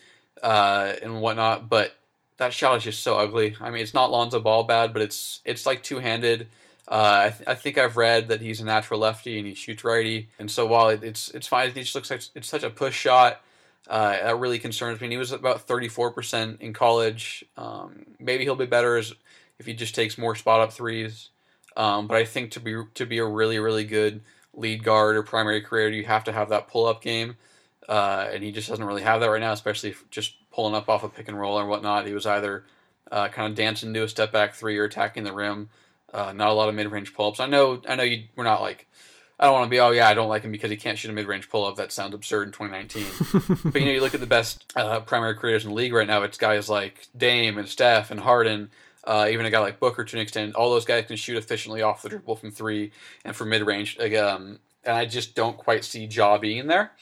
uh, and whatnot, but that shot is just so ugly. I mean, it's not Lonzo Ball bad, but it's it's like two handed uh, I, th- I, think I've read that he's a natural lefty and he shoots righty, and so while it, it's it's fine, it just looks like it's such a push shot. Uh, that really concerns me. And he was about 34% in college. Um, maybe he'll be better as, if he just takes more spot up threes. Um, but I think to be to be a really really good lead guard or primary creator, you have to have that pull up game, uh, and he just doesn't really have that right now. Especially just pulling up off a pick and roll or whatnot. He was either uh, kind of dancing to a step back three or attacking the rim. Uh, not a lot of mid range pull ups. I know, I know you. We're not like. I don't want to be. Oh yeah, I don't like him because he can't shoot a mid range pull up. That sounds absurd in 2019. but you know, you look at the best uh, primary creators in the league right now. It's guys like Dame and Steph and Harden. Uh, even a guy like Booker to an extent. All those guys can shoot efficiently off the dribble from three and from mid range. Um, and I just don't quite see Ja being there.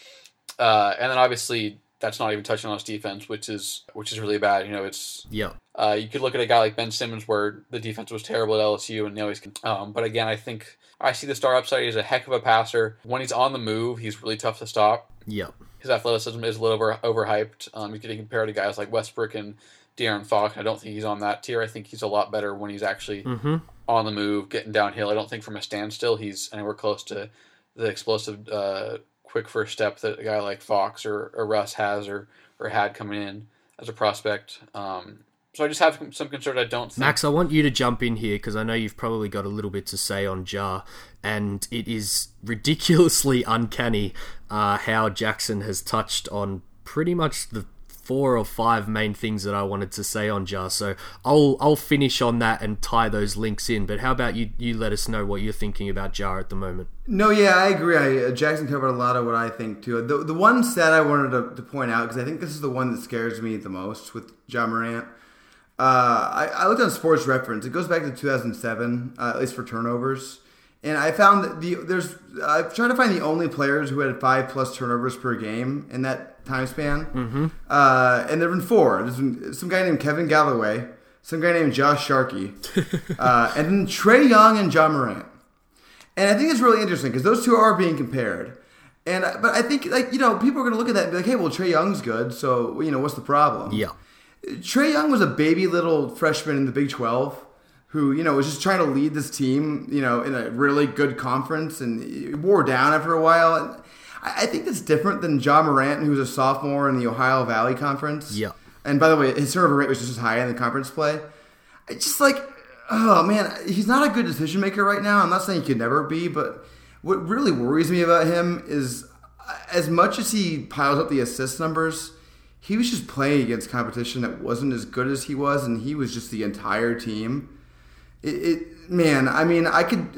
Uh, and then obviously that's not even touching on his defense, which is which is really bad. You know, it's yeah. Uh, you could look at a guy like Ben Simmons, where the defense was terrible at LSU, and now he's. Um, but again, I think I see the star upside. He's a heck of a passer. When he's on the move, he's really tough to stop. Yep. His athleticism is a little over overhyped. Um, you could compare to guys like Westbrook and De'Aaron Fox. I don't think he's on that tier. I think he's a lot better when he's actually mm-hmm. on the move, getting downhill. I don't think from a standstill he's anywhere close to the explosive, uh, quick first step that a guy like Fox or, or Russ has or or had coming in as a prospect. Um, so I just have some concern. I don't. Think... Max, I want you to jump in here because I know you've probably got a little bit to say on Ja, and it is ridiculously uncanny uh, how Jackson has touched on pretty much the four or five main things that I wanted to say on Ja. So I'll I'll finish on that and tie those links in. But how about you? You let us know what you're thinking about Ja at the moment. No, yeah, I agree. I, uh, Jackson covered a lot of what I think too. The the one stat I wanted to, to point out because I think this is the one that scares me the most with Ja Morant. Uh, I, I looked on Sports Reference. It goes back to 2007, uh, at least for turnovers. And I found that the there's I've tried to find the only players who had five plus turnovers per game and that time span. Mm-hmm. Uh, and there've been four. There's been some guy named Kevin Galloway, some guy named Josh Sharkey, uh, and then Trae Young and Ja Morant. And I think it's really interesting because those two are being compared. And but I think like you know people are going to look at that and be like, hey, well Trae Young's good, so you know what's the problem? Yeah. Trae Young was a baby little freshman in the Big Twelve who you know was just trying to lead this team, you know, in a really good conference, and wore down after a while. I think that's different than Ja Morant, who's a sophomore in the Ohio Valley Conference. Yeah. And by the way, his turnover rate was just as high in the conference play. It's just like, oh man, he's not a good decision maker right now. I'm not saying he could never be, but what really worries me about him is uh, as much as he piles up the assist numbers, he was just playing against competition that wasn't as good as he was, and he was just the entire team it, it, man, I mean, I could.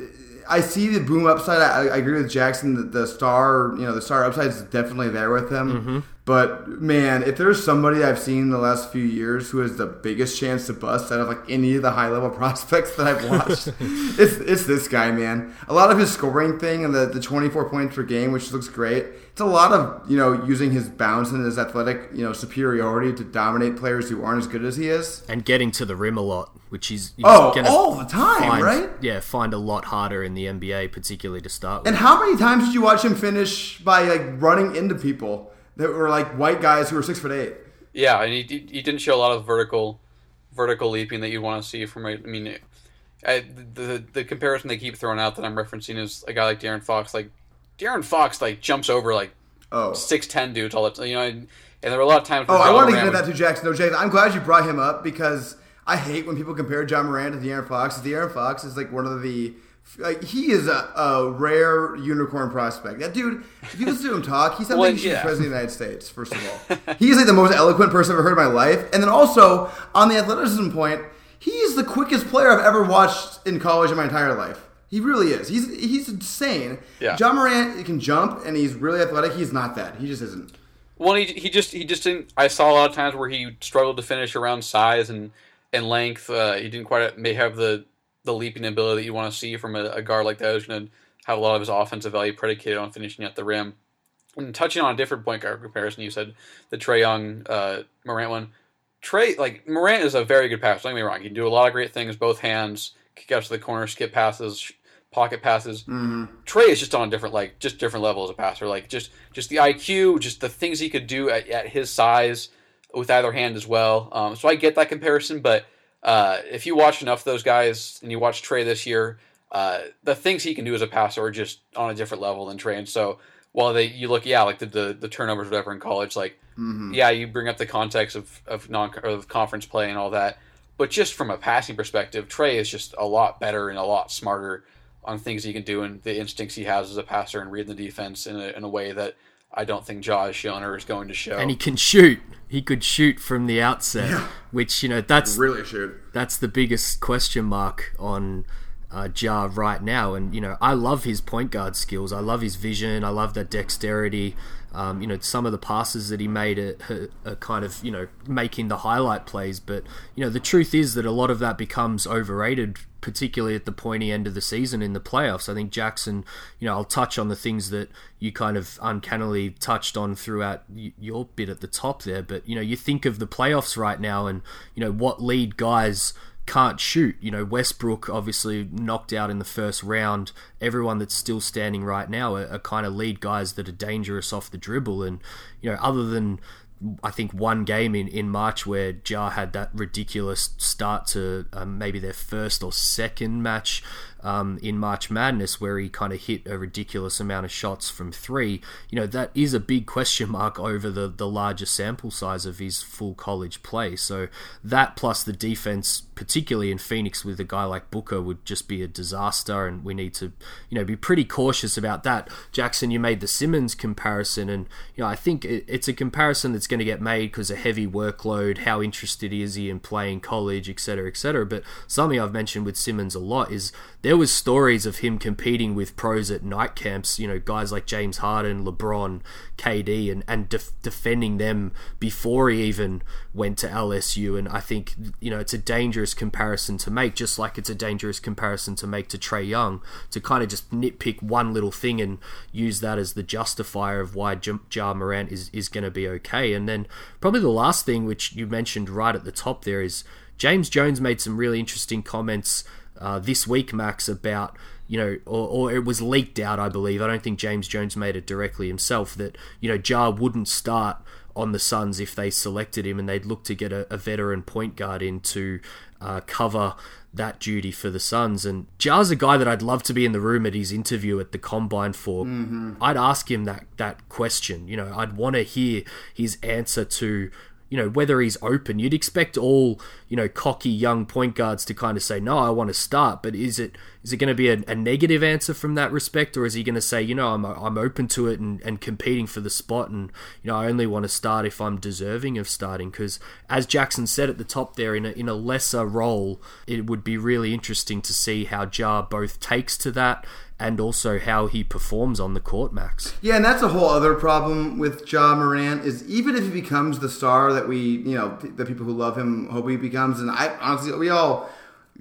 I see the boom upside. I, I agree with Jackson that the star, you know, the star upside is definitely there with him. Mm-hmm. But man, if there's somebody I've seen in the last few years who has the biggest chance to bust out of like any of the high level prospects that I've watched, it's it's this guy, man. A lot of his scoring thing and the, the 24 points per game, which looks great. It's a lot of you know using his bounce and his athletic you know superiority to dominate players who aren't as good as he is, and getting to the rim a lot, which he's, he's oh all the time, find, right? Yeah, find a lot harder in the NBA, particularly to start with. And how many times did you watch him finish by like running into people? that were like white guys who were six foot eight. Yeah, and he, he didn't show a lot of vertical vertical leaping that you'd want to see from. I mean, I, the the comparison they keep throwing out that I'm referencing is a guy like De'Aaron Fox. Like De'Aaron Fox, like jumps over like Oh, six ten dudes all the time. You know, and, and there were a lot of times. oh, I want to into that to Jackson. No, James, I'm glad you brought him up because I hate when people compare Ja Morant to De'Aaron Fox. De'Aaron Fox is like one of the like he is a, a rare unicorn prospect. That dude, if you listen to him talk, he sounds Well, like he should be yeah. president of the United States. First of all, he's like the most eloquent person I've ever heard in my life. And then also on the athleticism point, he is the quickest player I've ever watched in college in my entire life. He really is. He's he's insane. Yeah. Ja Morant can jump and he's really athletic. He's not that. He just isn't. Well, he, he just he just didn't. I saw a lot of times where he struggled to finish around size and and length. Uh, he didn't quite may have the the leaping ability that you want to see from a, a guard like that who's going to have a lot of his offensive value predicated on finishing at the rim. And touching on a different point guard comparison, you said the Trae Young uh, Morant one. Trae like Morant is a very good passer. Don't get me wrong; he can do a lot of great things, both hands, kick out to the corner, skip passes, pocket passes. Trae is just on a different like just different level as a passer. Like just just the IQ, just the things he could do at, at his size with either hand as well. Um, so I get that comparison, but uh, if you watch enough of those guys and you watch Trae this year, uh, the things he can do as a passer are just on a different level than Trae. And so while they you look yeah like the the, the turnovers whatever in college like yeah you bring up the context of of non of conference play and all that, but just from a passing perspective, Trae is just a lot better and a lot smarter on things he can do and the instincts he has as a passer and reading the defense in a, in a way that I don't think Ja has shown or is going to show. And he can shoot. He could shoot from the outset, which you know that's Really shoot. that's the biggest question mark on uh, Ja right now. And you know, I love his point guard skills. I love his vision. I love that dexterity. Um, you know, some of the passes that he made are, are kind of you know making the highlight plays. But you know, the truth is that a lot of that becomes overrated, particularly at the pointy end of the season in the playoffs. I think Jackson. You know, I'll touch on the things that you kind of uncannily touched on throughout your bit at the top there. But you know, you think of the playoffs right now, and you know what lead guys can't shoot. You know, Westbrook obviously knocked out in the first round. Everyone that's still standing right now are, are kind of lead guys that are dangerous off the dribble. And, you know, other than I think one game in, in March where Ja had that ridiculous start to um, maybe their first or second match um, in March Madness where he kind of hit a ridiculous amount of shots from three. You know, that is a big question mark over the, the larger sample size of his full college play. So that plus the defense, particularly in Phoenix with a guy like Booker, would just be a disaster. And we need to, you know, be pretty cautious about that. Jackson, you made the Simmons comparison. And, you know, I think it, it's a comparison that's going to get made because of heavy workload, how interested is he in playing college, et cetera, et cetera. But something I've mentioned with Simmons a lot is there was stories of him competing with pros at Nike camps, you know, guys like James Harden, LeBron, KD, and, and def- defending them before he even went to LSU. And I think, you know, it's a dangerous comparison to make, just like it's a dangerous comparison to make to Trae Young, to kind of just nitpick one little thing and use that as the justifier of why J- Ja Morant is, is going to be okay. And then probably the last thing, which you mentioned right at the top there, is James Jones made some really interesting comments uh, this week, Max, about you know, or, or it was leaked out, I believe. I don't think James Jones made it directly himself that you know Ja wouldn't start on the Suns if they selected him, and they'd look to get a, a veteran point guard in to uh, cover that duty for the Suns. And Ja's a guy that I'd love to be in the room at his interview at the combine for. I'd ask him that that question. You know, I'd want to hear his answer to you know whether he's open you'd expect all you know cocky young point guards to kind of say no i want to start but is it is it going to be a, a negative answer from that respect or is he going to say you know i'm, I'm open to it and, and competing for the spot and you know i only want to start if i'm deserving of starting because as jackson said at the top there in a, in a lesser role it would be really interesting to see how Ja both takes to that and also how he performs on the court max Yeah, and that's a whole other problem with Ja Morant is even if he becomes the star that we, you know, the people who love him hope he becomes, and I honestly, we all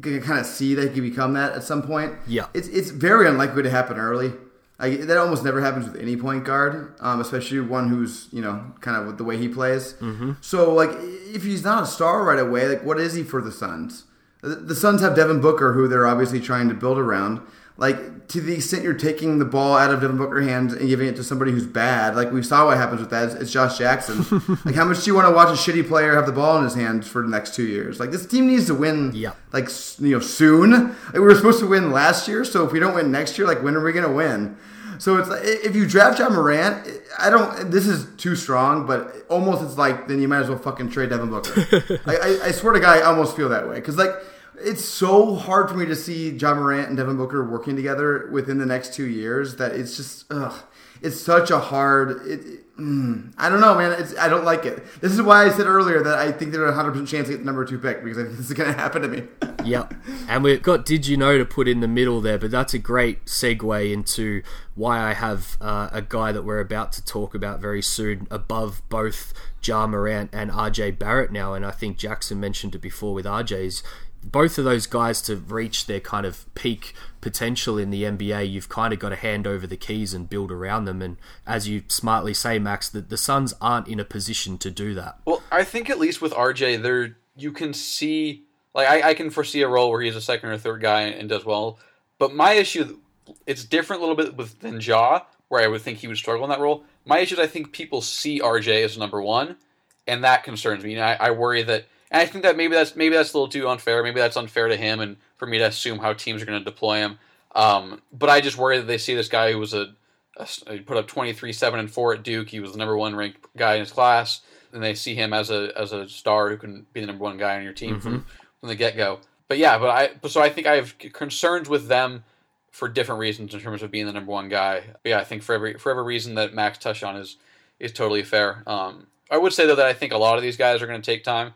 can kind of see that he could become that at some point. Yeah. it's it's very unlikely to happen early. Like, that almost never happens with any point guard, um, especially one who's you know kind of with the way he plays. Mm-hmm. So like, if he's not a star right away, like what is he for the Suns? The the Suns have Devin Booker, who they're obviously trying to build around. Like to the extent you're taking the ball out of Devin Booker's hands and giving it to somebody who's bad, like we saw what happens with that. It's, it's Josh Jackson. like how much do you want to watch a shitty player have the ball in his hands for the next two years? Like this team needs to win. Yeah. Like you know soon. Like, we were supposed to win last year, so if we don't win next year, like when are we gonna win? So it's like if you draft Ja Morant, I don't. This is too strong, but almost it's like then you might as well fucking trade Devin Booker. I, I, I swear to God, I almost feel that way because like it's so hard for me to see Ja Morant and Devin Booker working together within the next two years that it's just ugh. It's such a hard. It, it- mm, I don't know, man. It's, I don't like it. This is why I said earlier that I think there's a hundred percent chance to get the number two pick because I think this is going to happen to me. Yep. And we've got Did You Know to put in the middle there, but that's a great segue into why I have uh, a guy that we're about to talk about very soon above both Ja Morant and RJ Barrett now. And I think Jackson mentioned it before with RJ's. Both of those guys to reach their kind of peak potential in the NBA, you've kind of got to hand over the keys and build around them. And as you smartly say, Max, that the Suns aren't in a position to do that. Well, I think at least with RJ, there you can see like I, I can foresee a role where he's a second or third guy and does well. But my issue, it's different a little bit with than Ja, where I would think he would struggle in that role. My issue is I think people see RJ as number one, and that concerns me. And I, I worry that, and I think that maybe that's maybe that's a little too unfair. Maybe that's unfair to him, and for me to assume how teams are going to deploy him. Um, but I just worry that they see this guy who was a, a he put up 23, 7, and 4 at Duke. He was the number one ranked guy in his class. And they see him as a as a star who can be the number one guy on your team from, from the get go. But yeah, but I but so I think I have concerns with them for different reasons in terms of being the number one guy. But yeah, I think for every for every reason that Max touched on is is totally fair. Um, I would say though that I think a lot of these guys are going to take time.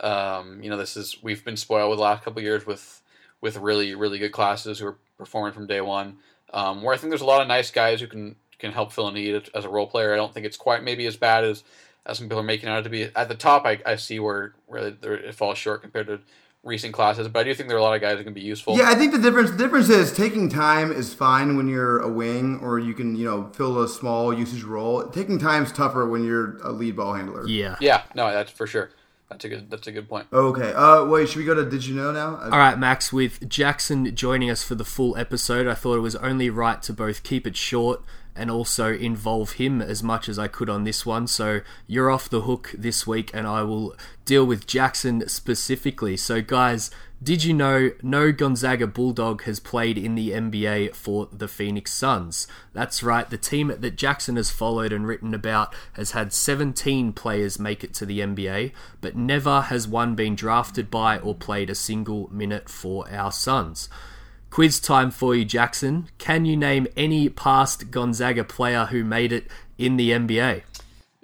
Um, you know, this is we've been spoiled with the last couple of years with with really really good classes who are performing from day one. Um, where I think there's a lot of nice guys who can can help fill a need as a role player. I don't think it's quite maybe as bad as as some people are making it out to be. At the top, I, I see where where it falls short compared to recent classes, but I do think there are a lot of guys that can be useful. Yeah, I think the difference the difference is taking time is fine when you're a wing or you can you know fill a small usage role. Taking time's tougher when you're a lead ball handler. Yeah. Yeah, no, that's for sure. That's a good. That's a good point. Okay. Uh, wait. Should we go to Did you know now? All right, Max, with Jackson joining us for the full episode, I thought it was only right to both keep it short and also involve him as much as I could on this one. So you're off the hook this week, and I will deal with Jackson specifically. So, guys, did you know no Gonzaga Bulldog has played in the NBA for the Phoenix Suns? That's right, the team that Jackson has followed and written about has had 17 players make it to the NBA, but never has one been drafted by or played a single minute for our Suns. Quiz time for you, Jackson. Can you name any past Gonzaga player who made it in the NBA?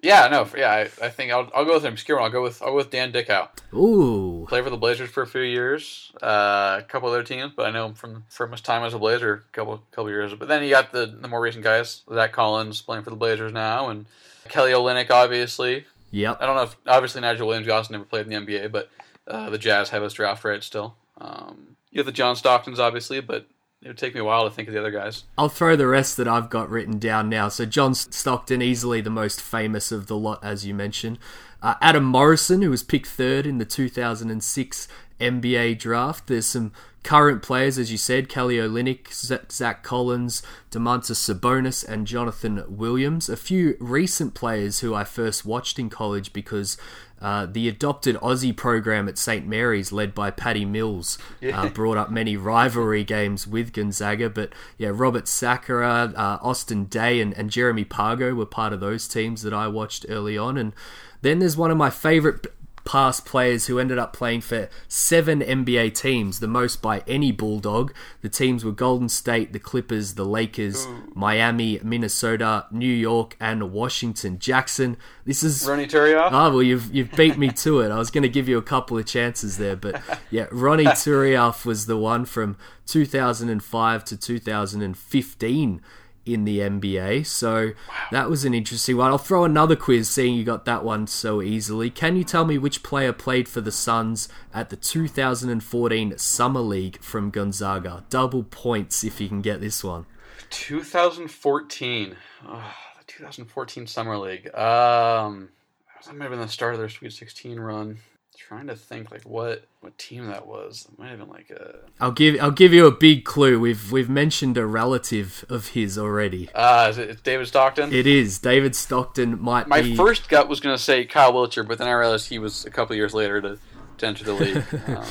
Yeah, no, yeah, I, I think I'll, I'll go with an obscure one. I'll go with I'll go with Dan Dickau. Ooh, Played for the Blazers for a few years, uh, a couple other teams, but I know him from from his time as a Blazer, a couple couple years. But then you got the the more recent guys, Zach Collins playing for the Blazers now, and Kelly Olynyk, obviously. yep. I don't know if obviously Nigel Williams Goss never played in the NBA, but uh, the Jazz have his draft right still. Um, you have the John Stocktons, obviously, but it would take me a while to think of the other guys. I'll throw the rest that I've got written down now. So John Stockton, easily the most famous of the lot, as you mentioned. Uh, Adam Morrison, who was picked third in the 2006 NBA draft. There's some current players, as you said, Kelly Olynyk, Zach Collins, Domantas Sabonis, and Jonathan Williams. A few recent players who I first watched in college because uh, the adopted Aussie program at St. Mary's, led by Patty Mills, uh, brought up many rivalry games with Gonzaga. But yeah, Robert Sacre, uh, Austin Daye, and, and Jeremy Pargo were part of those teams that I watched early on. And then there's one of my favorite past players who ended up playing for seven NBA teams, the most by any Bulldog. The teams were Golden State, the Clippers, the Lakers, Miami, Minnesota, New York, and Washington. Jackson, this is Ronny Turiaf. Ah, well, you've you've beat me to it. I was going to give you a couple of chances there, but yeah, Ronny Turiaf was the one from 2005 to 2015 in the NBA. So that was an interesting one. I'll throw another quiz, seeing you got that one so easily. Can you tell me which player played for the Suns at the 2014 Summer League from Gonzaga? Double points if you can get this one. 2014. Oh, the 2014 Summer League. Um, that might have been the start of their Sweet 16 run. Trying to think like what what team that was. It might have been like a. I'll give I'll give you a big clue. We've we've mentioned a relative of his already. Uh, is it David Stockton? It is David Stockton. Might My be first gut was going to say Kyle Wiltjer, but then I realized he was a couple years later to, to enter the league. Um,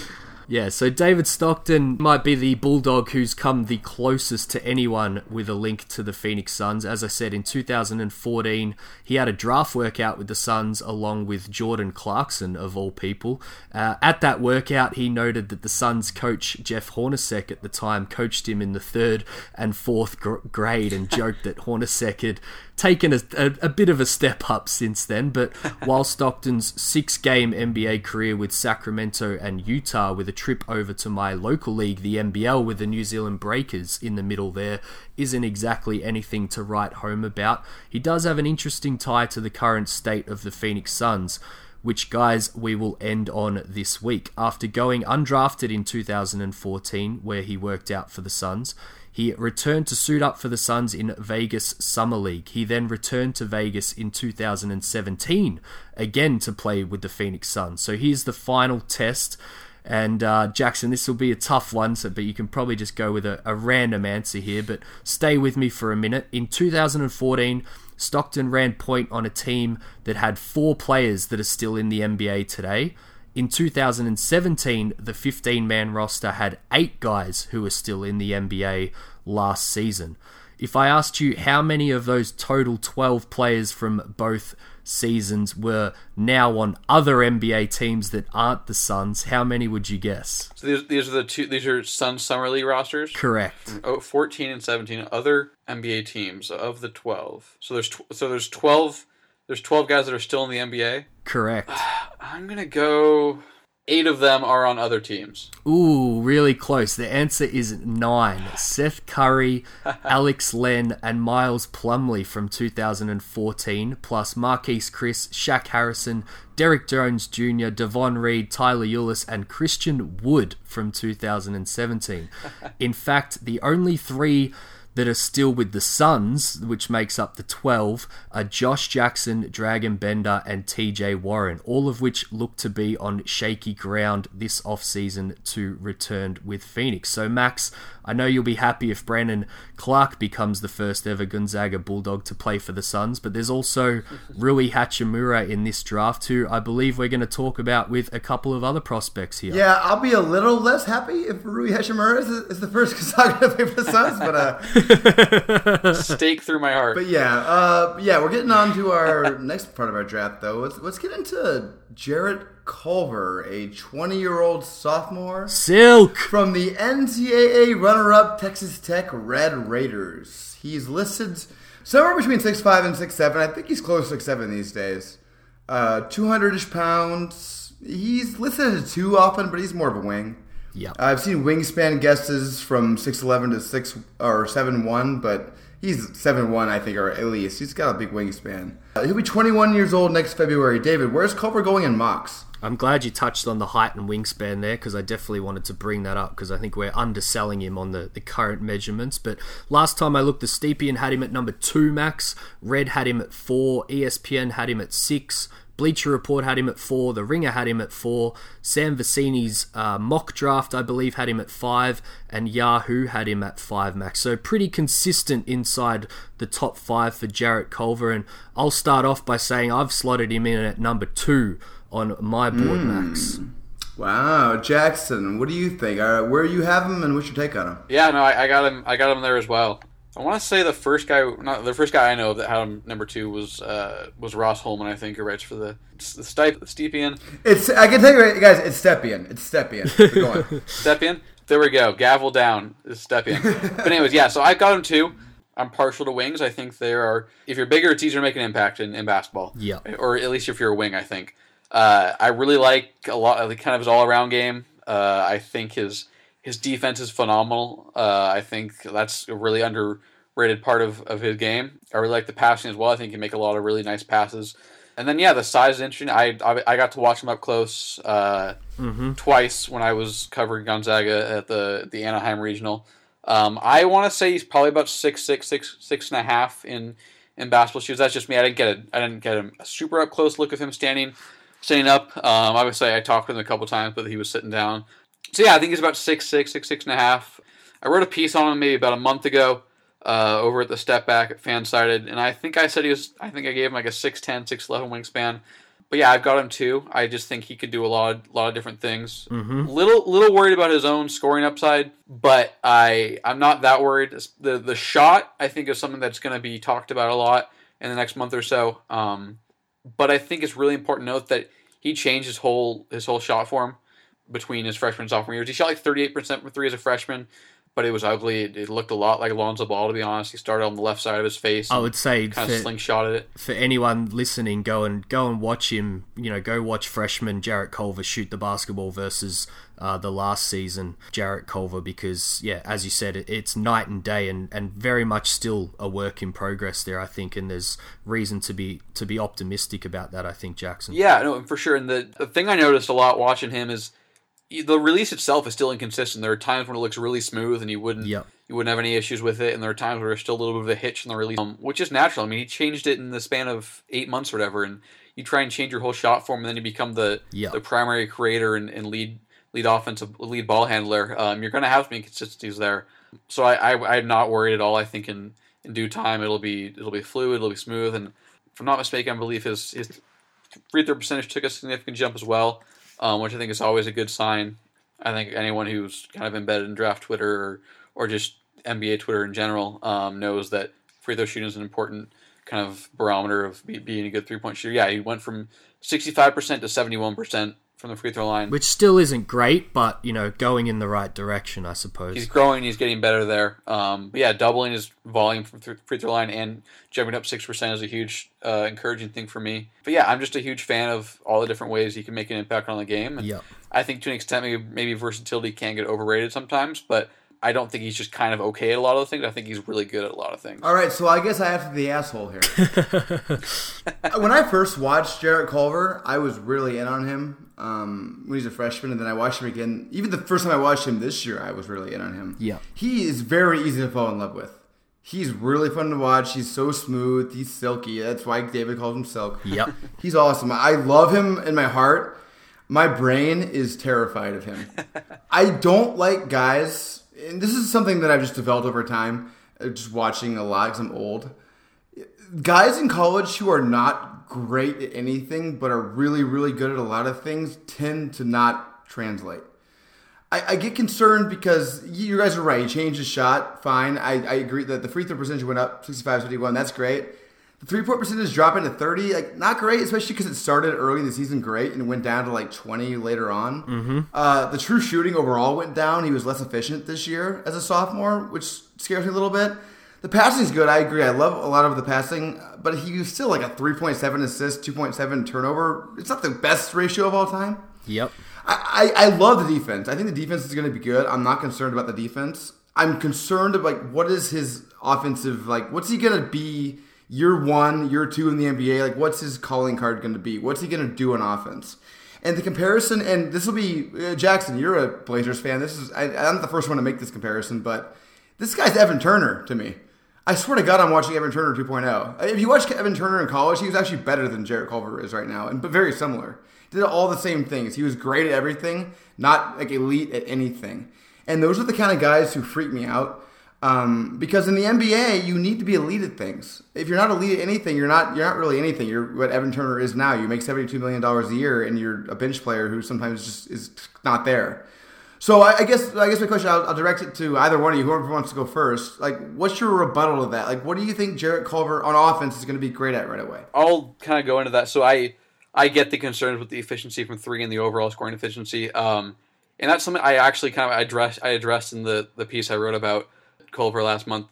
Yeah, so David Stockton might be the Bulldog who's come the closest to anyone with a link to the Phoenix Suns. As I said, in 2014, he had a draft workout with the Suns along with Jordan Clarkson, of all people. Uh, at that workout, he noted that the Suns coach, Jeff Hornacek, at the time, coached him in the third and fourth gr- grade and joked that Hornacek had taken a, a, a, bit of a step up since then. But while Stockton's six game NBA career with Sacramento and Utah, with a trip over to my local league, the NBL, with the New Zealand Breakers in the middle there, isn't exactly anything to write home about, he does have an interesting tie to the current state of the Phoenix Suns. Which, guys, we will end on this week. After going undrafted in 2014, where he worked out for the Suns, he returned to suit up for the Suns in Vegas Summer League. He then returned to Vegas in 2017 again to play with the Phoenix Suns. So here's the final test. And uh, Jackson, this will be a tough one, so, but you can probably just go with a, a random answer here. But stay with me for a minute. In 2014, Stockton ran point on a team that had four players that are still in the NBA today. In 2017, the 15 man roster had eight guys who were still in the NBA last season. If I asked you how many of those total 12 players from both seasons were now on other NBA teams that aren't the Suns, how many would you guess? So these, these are the two. These are Suns summer league rosters. Correct. Oh, 14 and 17 other NBA teams of the 12. So there's tw- so there's 12 there's 12 guys that are still in the NBA. Correct. I'm gonna go. Eight of them are on other teams. Ooh, really close. The answer is nine. Seth Curry, Alex Len, and Miles Plumlee from 2014, plus Marquese Chriss, Shaq Harrison, Derrick Jones Jr., Davon Reed, Tyler Ulis, and Christian Wood from 2017. In fact, the only three that are still with the Suns, which makes up the 12, are Josh Jackson, Dragan Bender, and TJ Warren, all of which look to be on shaky ground this offseason to return with Phoenix. So, Max, I know you'll be happy if Brandon Clarke becomes the first ever Gonzaga Bulldog to play for the Suns, but there's also Rui Hachimura in this draft, who I believe we're going to talk about with a couple of other prospects here. Yeah, I'll be a little less happy if Rui Hachimura is, is the first Gonzaga to play for the Suns, but uh, Stake through my heart. But yeah, uh, yeah, we're getting on to our next part of our draft, though. Let's, let's get into Jarrett Culver, a 20 year old sophomore Silk! from the NCAA runner up Texas Tech Red Raiders. He's listed somewhere between 6'5 and 6'7. I think he's close to 6'7 these days. Uh, 200 ish pounds. He's listed as a 2 often, but he's more of a wing. Yep. I've seen wingspan guesses from 6'11 to 6 or seven one, but he's seven one, I think, or at least. He's got a big wingspan. Uh, he'll be 21 years old next February. David, where's Culver going in mocks? I'm glad you touched on the height and wingspan there because I definitely wanted to bring that up because I think we're underselling him on the, the current measurements. But last time I looked, the Stepien had him at number two max, Red had him at four, ESPN had him at six, Bleacher Report had him at four. The Ringer had him at four. Sam Vecenie's uh, mock draft, I believe, had him at five, and Yahoo had him at five max. So pretty consistent inside the top five for Jarrett Culver. And I'll start off by saying I've slotted him in at number two on my board, Max. Wow, Jackson, what do you think? Uh, where you have him, and what's your take on him? Yeah, no, I, I got him. I got him there as well. I want to say the first guy, not the first guy I know that had him number two was uh, was Ross Holman. I think who writes for the the Stipe, Stepien. It's I can tell you, right, guys, it's Stepien. It's Stepien. Stepien. There we go. Gavel down is Stepien. but anyways, yeah. So I got him too. I'm partial to wings. I think there are. If you're bigger, it's easier to make an impact in, in basketball. Yeah. Or at least if you're a wing, I think. Uh, I really like a lot of the kind of his all around game. Uh, I think his his defense is phenomenal. Uh, I think that's a really underrated part of, of his game. I really like the passing as well. I think he can make a lot of really nice passes. And then yeah, the size is interesting. I I, I got to watch him up close uh, twice when I was covering Gonzaga at the the Anaheim regional. Um, I want to say he's probably about six six six six and a half in in basketball shoes. That's just me. I didn't get a I didn't get a super up close look of him standing sitting up. Um, obviously, I talked to him a couple times, but he was sitting down. So yeah, I think he's about six six, six six and a half. I wrote a piece on him maybe about a month ago uh, over at the Step Back at Fansided, and I think I said he was. I think I gave him like a 6'10", 6'11 wingspan. But yeah, I've got him too. I just think he could do a lot, of, lot of different things. Mm-hmm. Little, little worried about his own scoring upside, but I, I'm not that worried. The the shot I think is something that's going to be talked about a lot in the next month or so. Um, but I think it's really important to note that he changed his whole his whole shot form between his freshman and sophomore years. He shot like 38% from three as a freshman but it was ugly. It, it, looked a lot like Alonzo Ball, to be honest. He started on the left side of his face. I would say kind of slingshotted it. For anyone listening, go and go and watch him. You know, go watch freshman Jarrett Culver shoot the basketball versus uh, the last season Jarrett Culver because yeah, as you said, it, it's night and day, and, and very much still a work in progress there. I think, and there's reason to be to be optimistic about that. I think Jackson. Yeah, no, for sure. And the the thing I noticed a lot watching him is the release itself is still inconsistent. There are times when it looks really smooth and you wouldn't yep. you wouldn't have any issues with it, and there are times where there's still a little bit of a hitch in the release, um, which is natural. I mean, he changed it in the span of eight months or whatever, and you try and change your whole shot form, and then you become the yep. the primary creator and, and, lead lead offensive lead ball handler. Um, you're going to have some inconsistencies there, so I, I I'm not worried at all. I think in in due time it'll be it'll be fluid, it'll be smooth, and if I'm not mistaken, I believe his his free throw percentage took a significant jump as well, um, which I think is always a good sign. I think anyone who's kind of embedded in draft Twitter or, or just NBA Twitter in general um, knows that free throw shooting is an important kind of barometer of being a good three point shooter. Yeah, he went from 65% to 71% from the free throw line. Which still isn't great, but, you know, going in the right direction, I suppose. He's growing, he's getting better there. Um, but yeah, doubling his volume from the free throw line and jumping up 6% is a huge uh, encouraging thing for me. But yeah, I'm just a huge fan of all the different ways he can make an impact on the game. And yep. I think to an extent, maybe, maybe versatility can get overrated sometimes, but I don't think he's just kind of okay at a lot of the things. I think he's really good at a lot of things. All right, so I guess I have to be the asshole here. when I first watched Jarrett Culver, I was really in on him um, when he's a freshman, and then I watched him again. Even the first time I watched him this year, I was really in on him. Yeah, he is very easy to fall in love with. He's really fun to watch. He's so smooth. He's silky. That's why David calls him Silk. Yep. he's awesome. I love him in my heart. My brain is terrified of him. I don't like guys, and this is something that I've just developed over time, uh, just watching a lot because I'm old. Guys in college who are not great at anything but are really, really good at a lot of things tend to not translate. I, I get concerned because you guys are right. He changed his shot, fine. I, I agree that the free throw percentage went up 65 51. That's great. The three point percentage dropping to 30, like not great, especially because it started early in the season great and went down to like 20 later on. Mm-hmm. Uh, the true shooting overall went down. He was less efficient this year as a sophomore, which scares me a little bit. The passing is good. I agree. I love a lot of the passing, but he was still like a 3.7 assist, 2.7 turnover. It's not the best ratio of all time. Yep. I, I, I love the defense. I think the defense is going to be good. I'm not concerned about the defense. I'm concerned about like what is his offensive like. What's he going to be? Year one, year two in the NBA, like what's his calling card going to be? What's he going to do on offense? And the comparison, and this will be uh, Jackson. You're a Blazers fan. This is I, I'm not the first one to make this comparison, but this guy's Evan Turner to me. I swear to God, I'm watching Evan Turner 2.0. If you watch Evan Turner in college, he was actually better than Jarrett Culver is right now, and but very similar. Did all the same things. He was great at everything, not like elite at anything. And those are the kind of guys who freak me out. Um, because in the NBA, you need to be elite at things. If you're not elite at anything, you're not you're not really anything. You're what Evan Turner is now. You make seventy two million dollars a year, and you're a bench player who sometimes just is not there. So I, I guess I guess my question I'll, I'll, direct it to either one of you, whoever wants to go first. Like, what's your rebuttal to that? Like, what do you think Jarrett Culver on offense is going to be great at right away? I'll kind of go into that. So I I get the concerns with the efficiency from three and the overall scoring efficiency. Um, and that's something I actually kind of addressed I addressed in the the piece I wrote about Culver last month,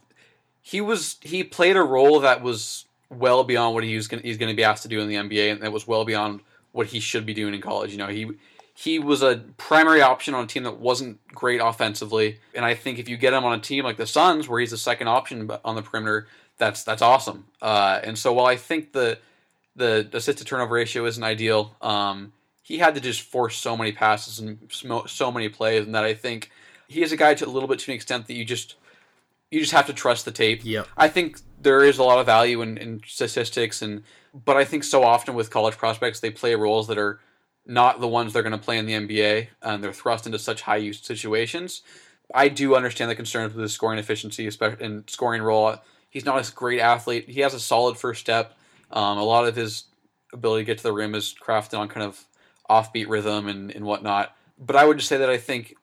he was he played a role that was well beyond what he was gonna, he's going to be asked to do in the NBA, and that was well beyond what he should be doing in college. You know, he he was a primary option on a team that wasn't great offensively, and I think if you get him on a team like the Suns, where he's the second option on the perimeter, that's that's awesome. Uh, and so while I think the the assist to turnover ratio isn't ideal, um, he had to just force so many passes and so many plays, and that I think he is a guy to a little bit to an extent that you just you just have to trust the tape. Yep. I think there is a lot of value in, in statistics, and but I think so often with college prospects they play roles that are not the ones they're going to play in the NBA, and they're thrust into such high use situations. I do understand the concerns with his scoring efficiency, especially in scoring role. He's not a great athlete. He has a solid first step. Um, a lot of his ability to get to the rim is crafted on kind of offbeat rhythm and, and whatnot. But I would just say that I think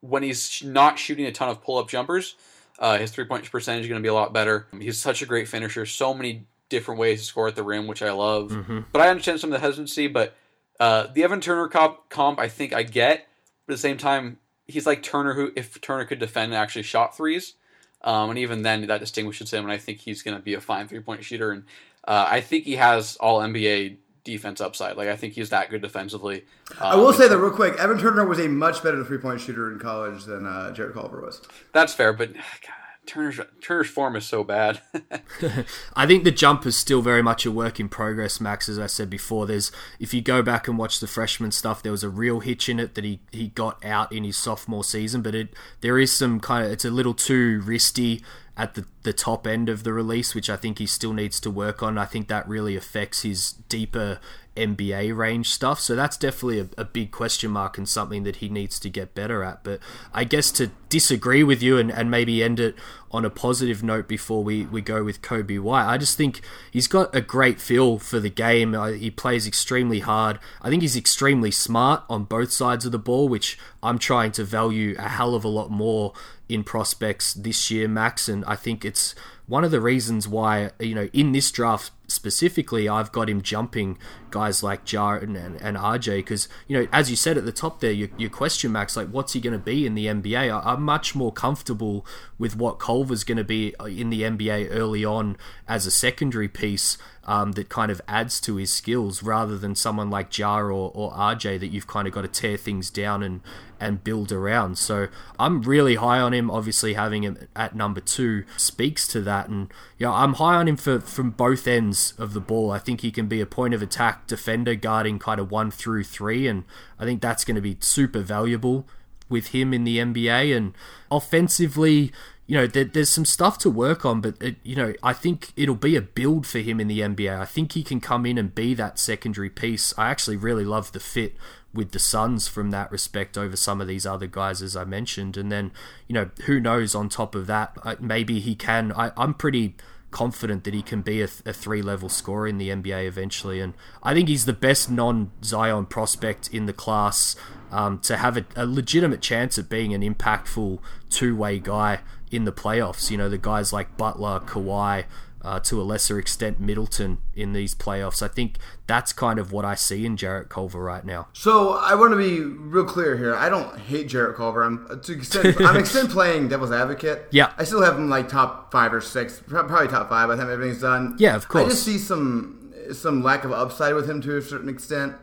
when he's not shooting a ton of pull up jumpers, uh, his three point percentage is going to be a lot better. He's such a great finisher, so many different ways to score at the rim, which I love. Mm-hmm. But I understand some of the hesitancy. But uh, the Evan Turner comp, comp, I think I get. But at the same time, he's like Turner, who if Turner could defend and actually shot threes, um, and even then that distinguishes him. And I think he's going to be a fine three point shooter. And uh, I think he has all NBA defense upside. Like I think he's that good defensively. I will say that real quick. Evan Turner was a much better three point shooter in college than uh, Jarrett Culver was. That's fair, but God, Turner's Turner's form is so bad. I think the jump is still very much a work in progress, Max. As I said before, there's if you go back and watch the freshman stuff, there was a real hitch in it that he, he got out in his sophomore season, but it there is some kind of it's a little too wristy at the, the top end of the release, which I think he still needs to work on. I think that really affects his deeper NBA range stuff. So that's definitely a, a, big question mark and something that he needs to get better at. But I guess to disagree with you and, and maybe end it on a positive note before we, we go with Coby White, I just think he's got a great feel for the game. Uh, he plays extremely hard. I think he's extremely smart on both sides of the ball, which I'm trying to value a hell of a lot more in prospects this year, Max. And I think it's one of the reasons why, you know, in this draft specifically, I've got him jumping guys like Ja and, and, RJ because, you know, as you said at the top there, your, your question, Max, like, what's he going to be in the NBA? I, I'm much more comfortable with what Culver's going to be in the NBA early on as a secondary piece um, that kind of adds to his skills rather than someone like Ja or, or RJ that you've kind of got to tear things down and, and build around. So I'm really high on him. Obviously, having him at number two speaks to that. And you know, I'm high on him for from both ends of the ball. I think he can be a point of attack defender guarding kind of one through three, and I think that's going to be super valuable with him in the NBA. And offensively, you know, there, there's some stuff to work on, but it, you know, I think it'll be a build for him in the NBA. I think he can come in and be that secondary piece. I actually really love the fit with the Suns from that respect over some of these other guys, as I mentioned. And then, you know, who knows on top of that, uh, maybe he can. I, I'm pretty confident that he can be a, a three level scorer in the NBA eventually. And I think he's the best non Zion prospect in the class um, to have a, a legitimate chance at being an impactful two way guy in the playoffs. You know, the guys like Butler, Kawhi, uh, to a lesser extent Middleton in these playoffs. I think that's kind of what I see in Jarrett Culver right now. So I want to be real clear here. I don't hate Jarrett Culver. I'm to extent, I'm extent playing devil's advocate. Yeah, I still have him like top five or six, probably top five. by the time everything's done. Yeah, of course. I just see some some lack of upside with him to a certain extent.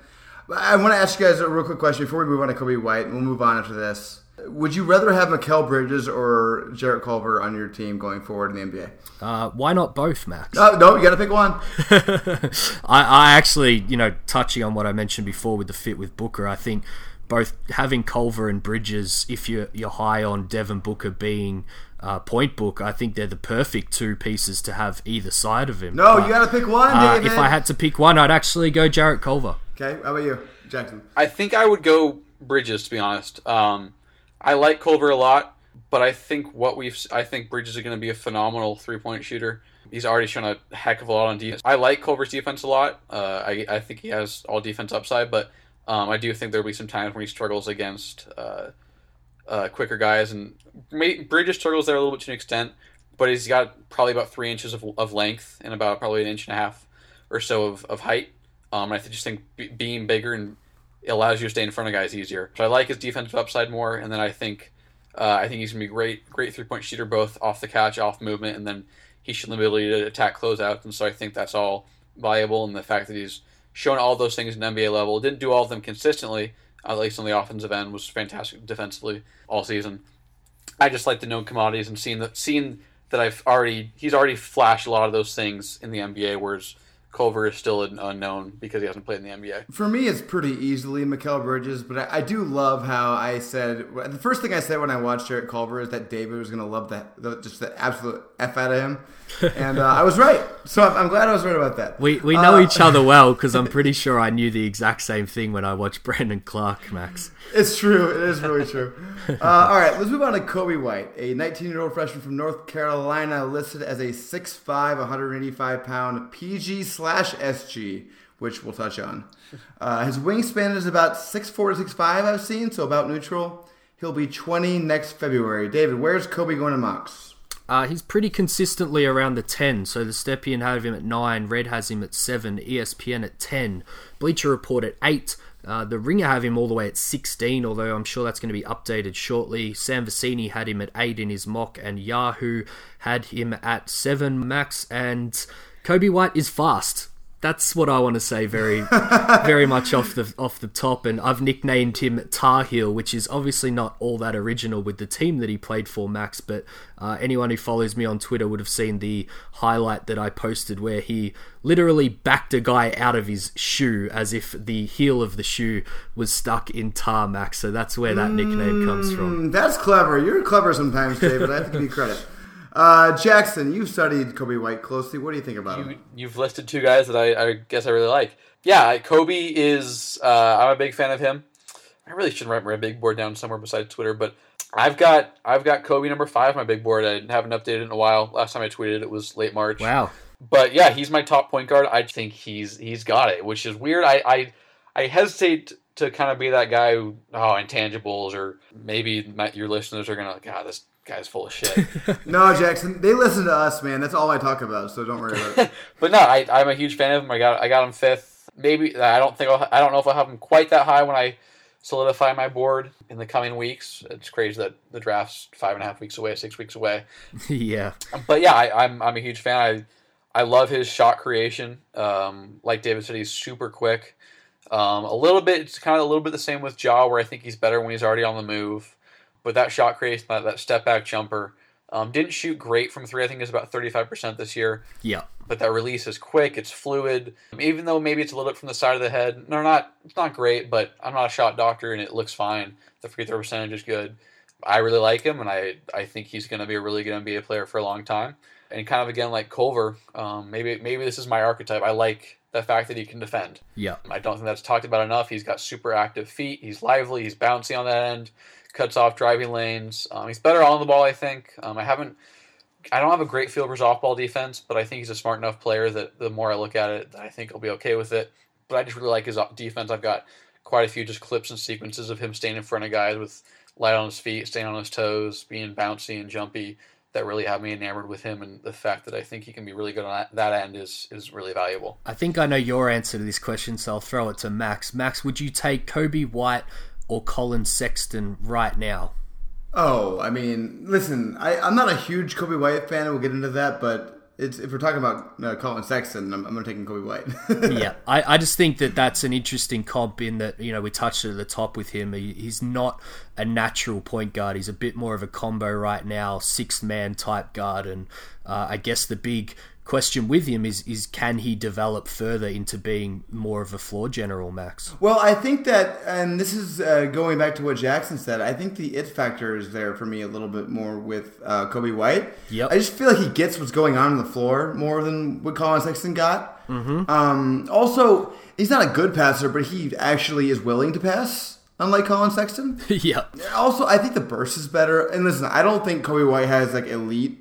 I want to ask you guys a real quick question before we move on to Coby White, and we'll move on after this. Would you rather have Mikal Bridges or Jarrett Culver on your team going forward in the NBA? Uh, why not both, Max? Oh, no, you got to pick one. I, I actually, you know, touching on what I mentioned before with the fit with Booker, I think both having Culver and Bridges, if you're, you're high on Devin Booker being uh, point book, I think they're the perfect two pieces to have either side of him. No, but, you got to pick one, uh, If I had to pick one, I'd actually go Jarrett Culver. Okay, how about you, Jackson? I think I would go Bridges, to be honest. Um, I like Culver a lot, but I think what we've I think Bridges is going to be a phenomenal three point shooter. He's already shown a heck of a lot on defense. I like Culver's defense a lot. Uh, I I think he has all defense upside, but um, I do think there'll be some times when he struggles against uh, uh, quicker guys, and Bridges struggles there a little bit to an extent. But he's got probably about three inches of, of length and about probably an inch and a half or so of, of height. Um, I just think being bigger and it allows you to stay in front of guys easier. So I like his defensive upside more, and then I think uh, I think he's gonna be great, great three point shooter both off the catch, off movement, and then he should the ability to attack closeouts. And so I think that's all valuable, and the fact that he's shown all those things at NBA level, didn't do all of them consistently, at least on the offensive end, was fantastic defensively all season. I just like the known commodities and seeing that seeing that I've already he's already flashed a lot of those things in the NBA, whereas Culver is still an unknown because he hasn't played in the NBA. For me, it's pretty easily Mikal Bridges, but I, I, do love how I said the first thing I said when I watched Jarrett Culver is that David was going to love that the, just the absolute f out of him, and uh, I was right. So I'm, I'm, glad I was right about that. We we know uh, each other well because I'm pretty sure I knew the exact same thing when I watched Brandon Clarke, Max. It's true. It is really true. Uh, all right, let's move on to Coby White, a 19 year old freshman from North Carolina, listed as a 6'5", 185 pound PG slash SG, which we'll touch on. Uh, his wingspan is about 6'4 to 6'5", I've seen, so about neutral. He'll be 20 next February. David, where's Coby going to mocks? Uh, he's pretty consistently around the 10, so the Stepien have him at 9, Red has him at 7, ESPN at 10, Bleacher Report at 8, uh, the Ringer have him all the way at 16, although I'm sure that's going to be updated shortly. Sam Vecenie had him at 8 in his mock, and Yahoo had him at 7 max, and Coby White is fast that's what I want to say very very much off the off the top and I've nicknamed him Tar Heel which is obviously not all that original with the team that he played for Max but uh, anyone who follows me on Twitter would have seen the highlight that I posted where he literally backed a guy out of his shoe as if the heel of the shoe was stuck in tar Max so that's where that mm, nickname comes from. Mm, that's clever. You're clever sometimes David. I have to give you credit uh, Jackson, you've studied Coby White closely. What do you think about you, him? You've listed two guys that I, I, guess I really like. Yeah, Coby is. Uh, I'm a big fan of him. I really shouldn't write my big board down somewhere besides Twitter, but I've got I've got Coby number five on my big board. I haven't updated it in a while. Last time I tweeted it was late March. Wow. But yeah, he's my top point guard. I think he's he's got it, which is weird. I I, I hesitate to kind of be that guy who oh intangibles or maybe my, your listeners are gonna like ah this guy's full of shit. no, Jackson, they listen to us, man. That's all I talk about, so don't worry about it. but no, I, I'm a huge fan of him. I got I got him fifth. Maybe I don't think I'll, I don't know if I'll have him quite that high when I solidify my board in the coming weeks. It's crazy that the draft's five and a half weeks away, six weeks away. yeah. But yeah, I, I'm I'm a huge fan. I I love his shot creation. Um, like David said, he's super quick. Um, a little bit, it's kind of a little bit the same with Ja, where I think he's better when he's already on the move. But that shot creation, that, that step back jumper, um, didn't shoot great from three. I think it's about 35% this year. Yeah. But that release is quick. It's fluid. Even though maybe it's a little bit from the side of the head. No, not it's not great, but I'm not a shot doctor and it looks fine. The free throw percentage is good. I really like him, and I, I think he's going to be a really good NBA player for a long time. And kind of again like Culver, um, maybe maybe this is my archetype. I like the fact that he can defend. Yeah. I don't think that's talked about enough. He's got super active feet. He's lively. He's bouncy on that end cuts off driving lanes. Um, he's better on the ball, I think. Um, I haven't, I don't have a great feel for his off-ball defense, but I think he's a smart enough player that the more I look at it, I think he'll be okay with it. But I just really like his defense. I've got quite a few just clips and sequences of him staying in front of guys with light on his feet, staying on his toes, being bouncy and jumpy. That really have me enamored with him, and the fact that I think he can be really good on that, that end is is really valuable. I think I know your answer to this question, so I'll throw it to Max. Max, would you take Coby White or Collin Sexton right now? Oh, I mean, listen, I, am not a huge Coby White fan. We'll get into that, but it's, if we're talking about uh, Collin Sexton, I'm, I'm going to take Coby White. yeah, I, I just think that that's an interesting comp in that, you know, we touched it at the top with him. He, he's not a natural point guard. He's a bit more of a combo right now, sixth man type guard. And uh, I guess the big question with him is is can he develop further into being more of a floor general, Max? Well, I think that, and this is uh, going back to what Jackson said. I think the it factor is there for me a little bit more with uh, Coby White. Yep. I just feel like he gets what's going on on the floor more than what Collin Sexton got. Mm-hmm. Um, also, he's not a good passer, but he actually is willing to pass. Unlike Collin Sexton, yeah. Also, I think the burst is better. And listen, I don't think Coby White has like elite.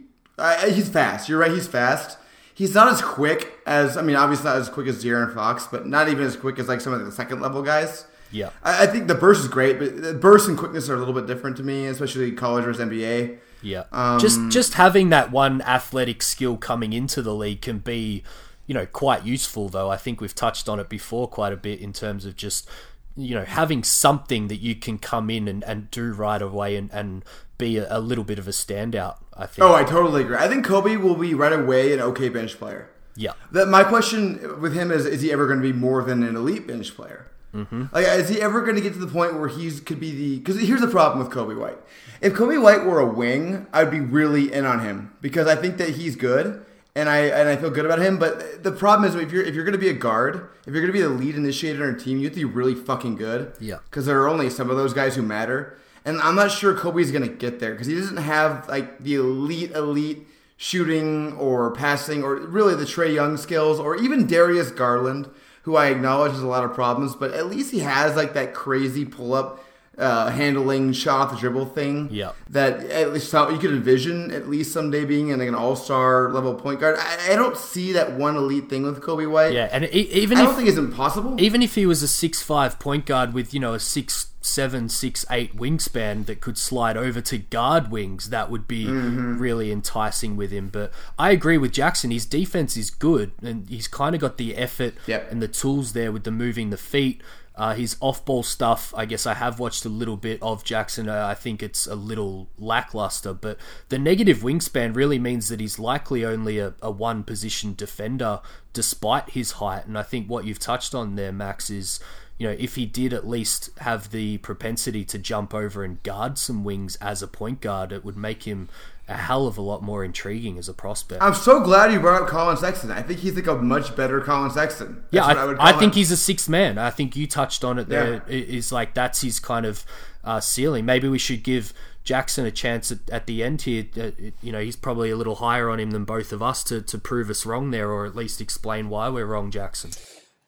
he's fast. You're right. He's fast he's not as quick as I mean, obviously not as quick as De'Aaron Fox, but not even as quick as like some of the second level guys. Yeah, I, I think the burst is great, but the burst and quickness are a little bit different to me, especially college versus NBA. Yeah, um, just just having that one athletic skill coming into the league can be, you know, quite useful. Though I think we've touched on it before quite a bit in terms of just you know having something that you can come in and, and do right away and, and be a, a little bit of a standout. I think. Oh, I totally agree. I think Coby will be right away an okay bench player. Yeah. That my question with him is: Is he ever going to be more than an elite bench player? Mm-hmm. Like, is he ever going to get to the point where he's could be the? Because here's the problem with Coby White. If Coby White were a wing, I'd be really in on him because I think that he's good. and I and I feel good about him. But the problem is if you're if you're going to be a guard, if you're going to be the lead initiator on a team, you have to be really fucking good. Yeah. Because there are only some of those guys who matter, and I'm not sure Coby's going to get there because he doesn't have like the elite elite shooting or passing or really the Trae Young skills or even Darius Garland, who I acknowledge has a lot of problems, but at least he has like that crazy pull up uh, handling shot the dribble thing. Yeah. That at least you could envision at least someday being in like an all star level point guard. I, I don't see that one elite thing with Coby White. Yeah, and even I don't think it's impossible. even if he was a six five point guard with you know a six seven six eight wingspan that could slide over to guard wings, that would be Mm-hmm. really enticing with him. But I agree with Jackson. His defense is good, and he's kind of got the effort Yep. and the tools there with the moving the feet. Uh, his off-ball stuff, I guess I have watched a little bit of Jackson. Uh, I think it's a little lackluster, but the negative wingspan really means that he's likely only a, a one-position defender, despite his height. And I think what you've touched on there, Max, is you know if he did at least have the propensity to jump over and guard some wings as a point guard, it would make him a hell of a lot more intriguing as a prospect. I'm so glad you brought up Collin Sexton. I think he's like a much better Collin Sexton. Yeah, That's what I, would I, think he's a sixth man. I think you touched on it there. Yeah. Is like that's his kind of uh, ceiling. Maybe we should give Jackson a chance at, at the end here. Uh, you know, he's probably a little higher on him than both of us to, to prove us wrong there, or at least explain why we're wrong, Jackson.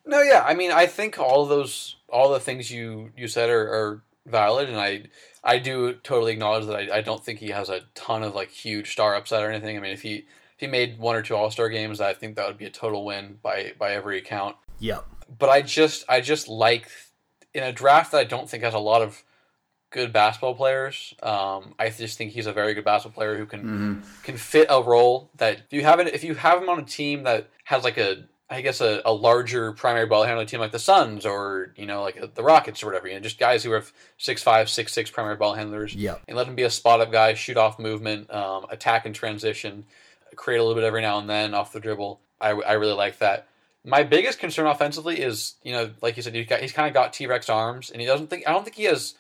No, yeah. I mean, I think all of those, all the things you you said are, are valid, and I I do totally acknowledge that I, I don't think he has a ton of like huge star upside or anything. I mean, if he if he made one or two All Star games, I think that would be a total win by by every account. Yep. But I just I just like in a draft that I don't think has a lot of good basketball players. Um, I just think he's a very good basketball player who can can fit a role that if you have it if you have him on a team that has like a I guess a, a larger primary ball handling team like the Suns or you know like the Rockets or whatever you know just guys who have six five six six primary ball handlers Yeah, and let him be a spot up guy shoot off movement um, attack and transition create a little bit every now and then off the dribble. I, I really like that. My biggest concern offensively is you know like you said he's, got, he's kind of got T-Rex arms and he doesn't think I don't think he has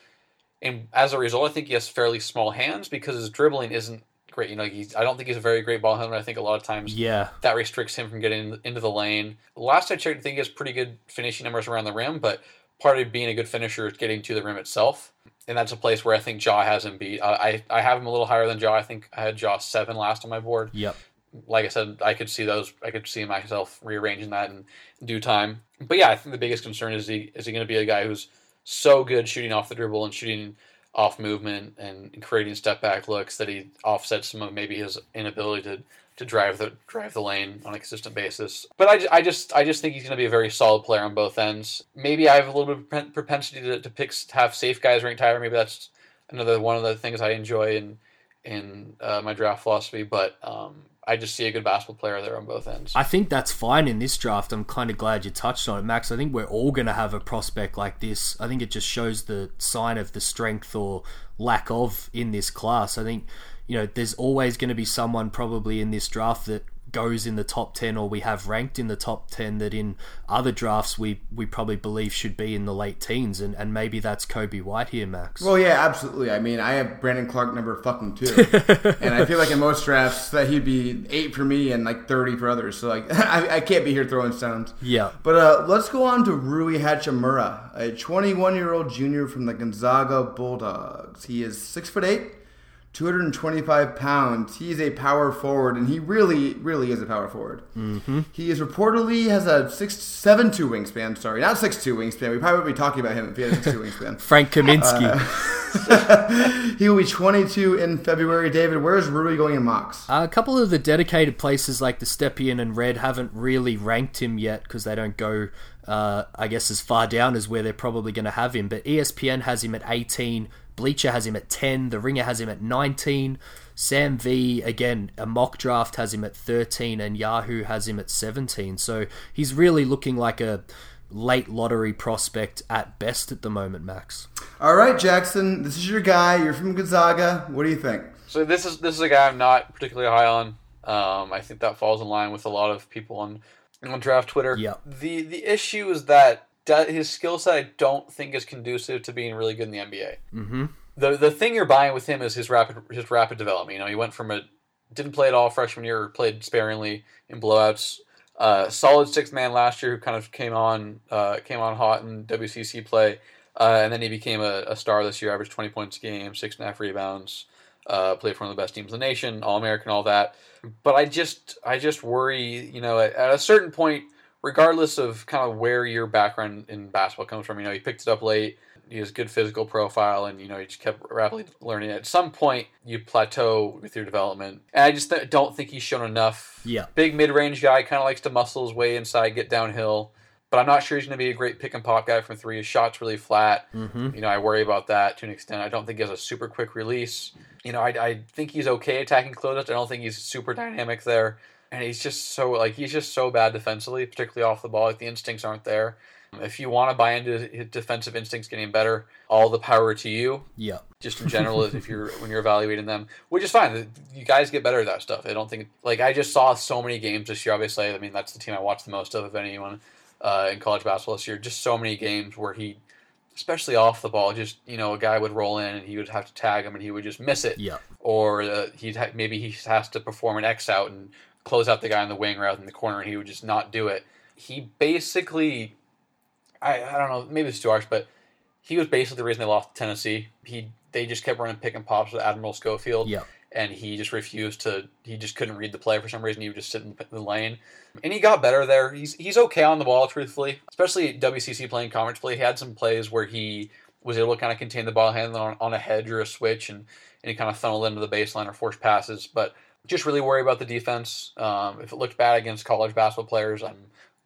and as a result, I think he has fairly small hands because his dribbling isn't great. You know, he's, I don't think he's a very great ball handler. I think a lot of times Yeah. that restricts him from getting into the lane. Last I checked, I think he has pretty good finishing numbers around the rim, but part of being a good finisher is getting to the rim itself. And that's a place where I think Ja has him beat. I, I, I have him a little higher than Ja. I think I had Ja seven last on my board Yep. like I said, I could see those. I could see myself rearranging that in due time. But yeah, I think the biggest concern is he is he going to be a guy who's so good shooting off the dribble and shooting off movement and creating step back looks that he offsets some of maybe his inability to to drive the drive the lane on a consistent basis. But I, I just I just think he's going to be a very solid player on both ends. Maybe I have a little bit of propensity to, to pick have safe guys ranked higher. Maybe that's another one of the things I enjoy in in uh, my draft philosophy. But um, I just see a good basketball player there on both ends. I think that's fine in this draft. I'm kind of glad you touched on it, Max. I think we're all going to have a prospect like this. I think it just shows the sign of the strength or lack of in this class. I think, you know, there's always going to be someone probably in this draft that goes in the top 10 or we have ranked in the top 10 that in other drafts we, we probably believe should be in the late teens. And, and maybe that's Coby White here, Max. Well, yeah, absolutely. I mean, I have Brandon Clarke number fucking two, and I feel like in most drafts that he'd be eight for me and like thirty for others. So like, I, I can't be here throwing stones. Yeah. But uh, let's go on to Rui Hachimura, a 21-year-old junior from the Gonzaga Bulldogs. He is six foot eight, 225 pounds. He's a power forward, and he really, really is a power forward. Mm-hmm. He is reportedly has a six seven two wingspan. Sorry, not six two wingspan. We probably would be talking about him if he had a six two wingspan. Frank Kaminsky. He will be 22 in February. David, where is Rui going in mocks? Uh, a couple of the dedicated places like the Stepien and Red haven't really ranked him yet because they don't go, uh, I guess, as far down as where they're probably going to have him. But ESPN has him at 18, Bleacher has him at 10, The Ringer has him at 19, Sam V, again, a mock draft has him at 13, and Yahoo has him at 17. So he's really looking like a late lottery prospect at best at the moment, Max. All right, Jackson, this is your guy. You're from Gonzaga. What do you think? So this is this is a guy I'm not particularly high on. Um, I think that falls in line with a lot of people on on draft Twitter. Yeah. The the issue is that that his skill set I don't think is conducive to being really good in the NBA. Mm-hmm. The the thing you're buying with him is his rapid his rapid development. You know, he went from a didn't play at all freshman year, played sparingly in blowouts. Uh, solid sixth man last year, who kind of came on uh, came on hot in WCC play, uh, and then he became a, a, star this year. Averaged twenty points a game, six and a half rebounds. Uh, played for one of the best teams in the nation, All American, all that. But I just I just worry, you know, at, at a certain point, regardless of kind of where your background in basketball comes from, you know, he picked it up late he has good physical profile, and you know he just kept rapidly learning. At some point, you plateau with your development, and I just th- don't think he's shown enough. Yeah, big mid range guy, kind of likes to muscle his way inside, get downhill. But I'm not sure he's going to be a great pick and pop guy from three. His shot's really flat. Mm-hmm. You know, I worry about that to an extent. I don't think he has a super quick release. You know, I, I think he's okay attacking closeouts. I don't think he's super dynamic there. And he's just so like he's just so bad defensively, particularly off the ball. Like the instincts aren't there. If you want to buy into his defensive instincts getting better, all the power to you. Yeah. Just in general, if you're when you're evaluating them, which is fine. You guys get better at that stuff. I don't think like I just saw so many games this year. Obviously, I mean that's the team I watched the most of of anyone uh, in college basketball this year. Just so many games where he, especially off the ball, just you know a guy would roll in and he would have to tag him and he would just miss it. Yeah. Or uh, he'd ha- maybe he has to perform an X out and close out the guy in the wing rather than the corner, and he would just not do it. He basically I, I don't know, maybe it's too harsh, but he was basically the reason they lost to Tennessee. He they just kept running pick and pops with Admiral Schofield. Yeah. And he just refused to. He just couldn't read the play for some reason. He would just sit in the lane, and he got better there. He's he's okay on the ball, truthfully. Especially WCC playing conference play. He had some plays where he was able to kind of contain the ball handling on, on a hedge or a switch, and and he kind of funneled into the baseline or forced passes. But just really worry about the defense. Um, if it looked bad against college basketball players, I'm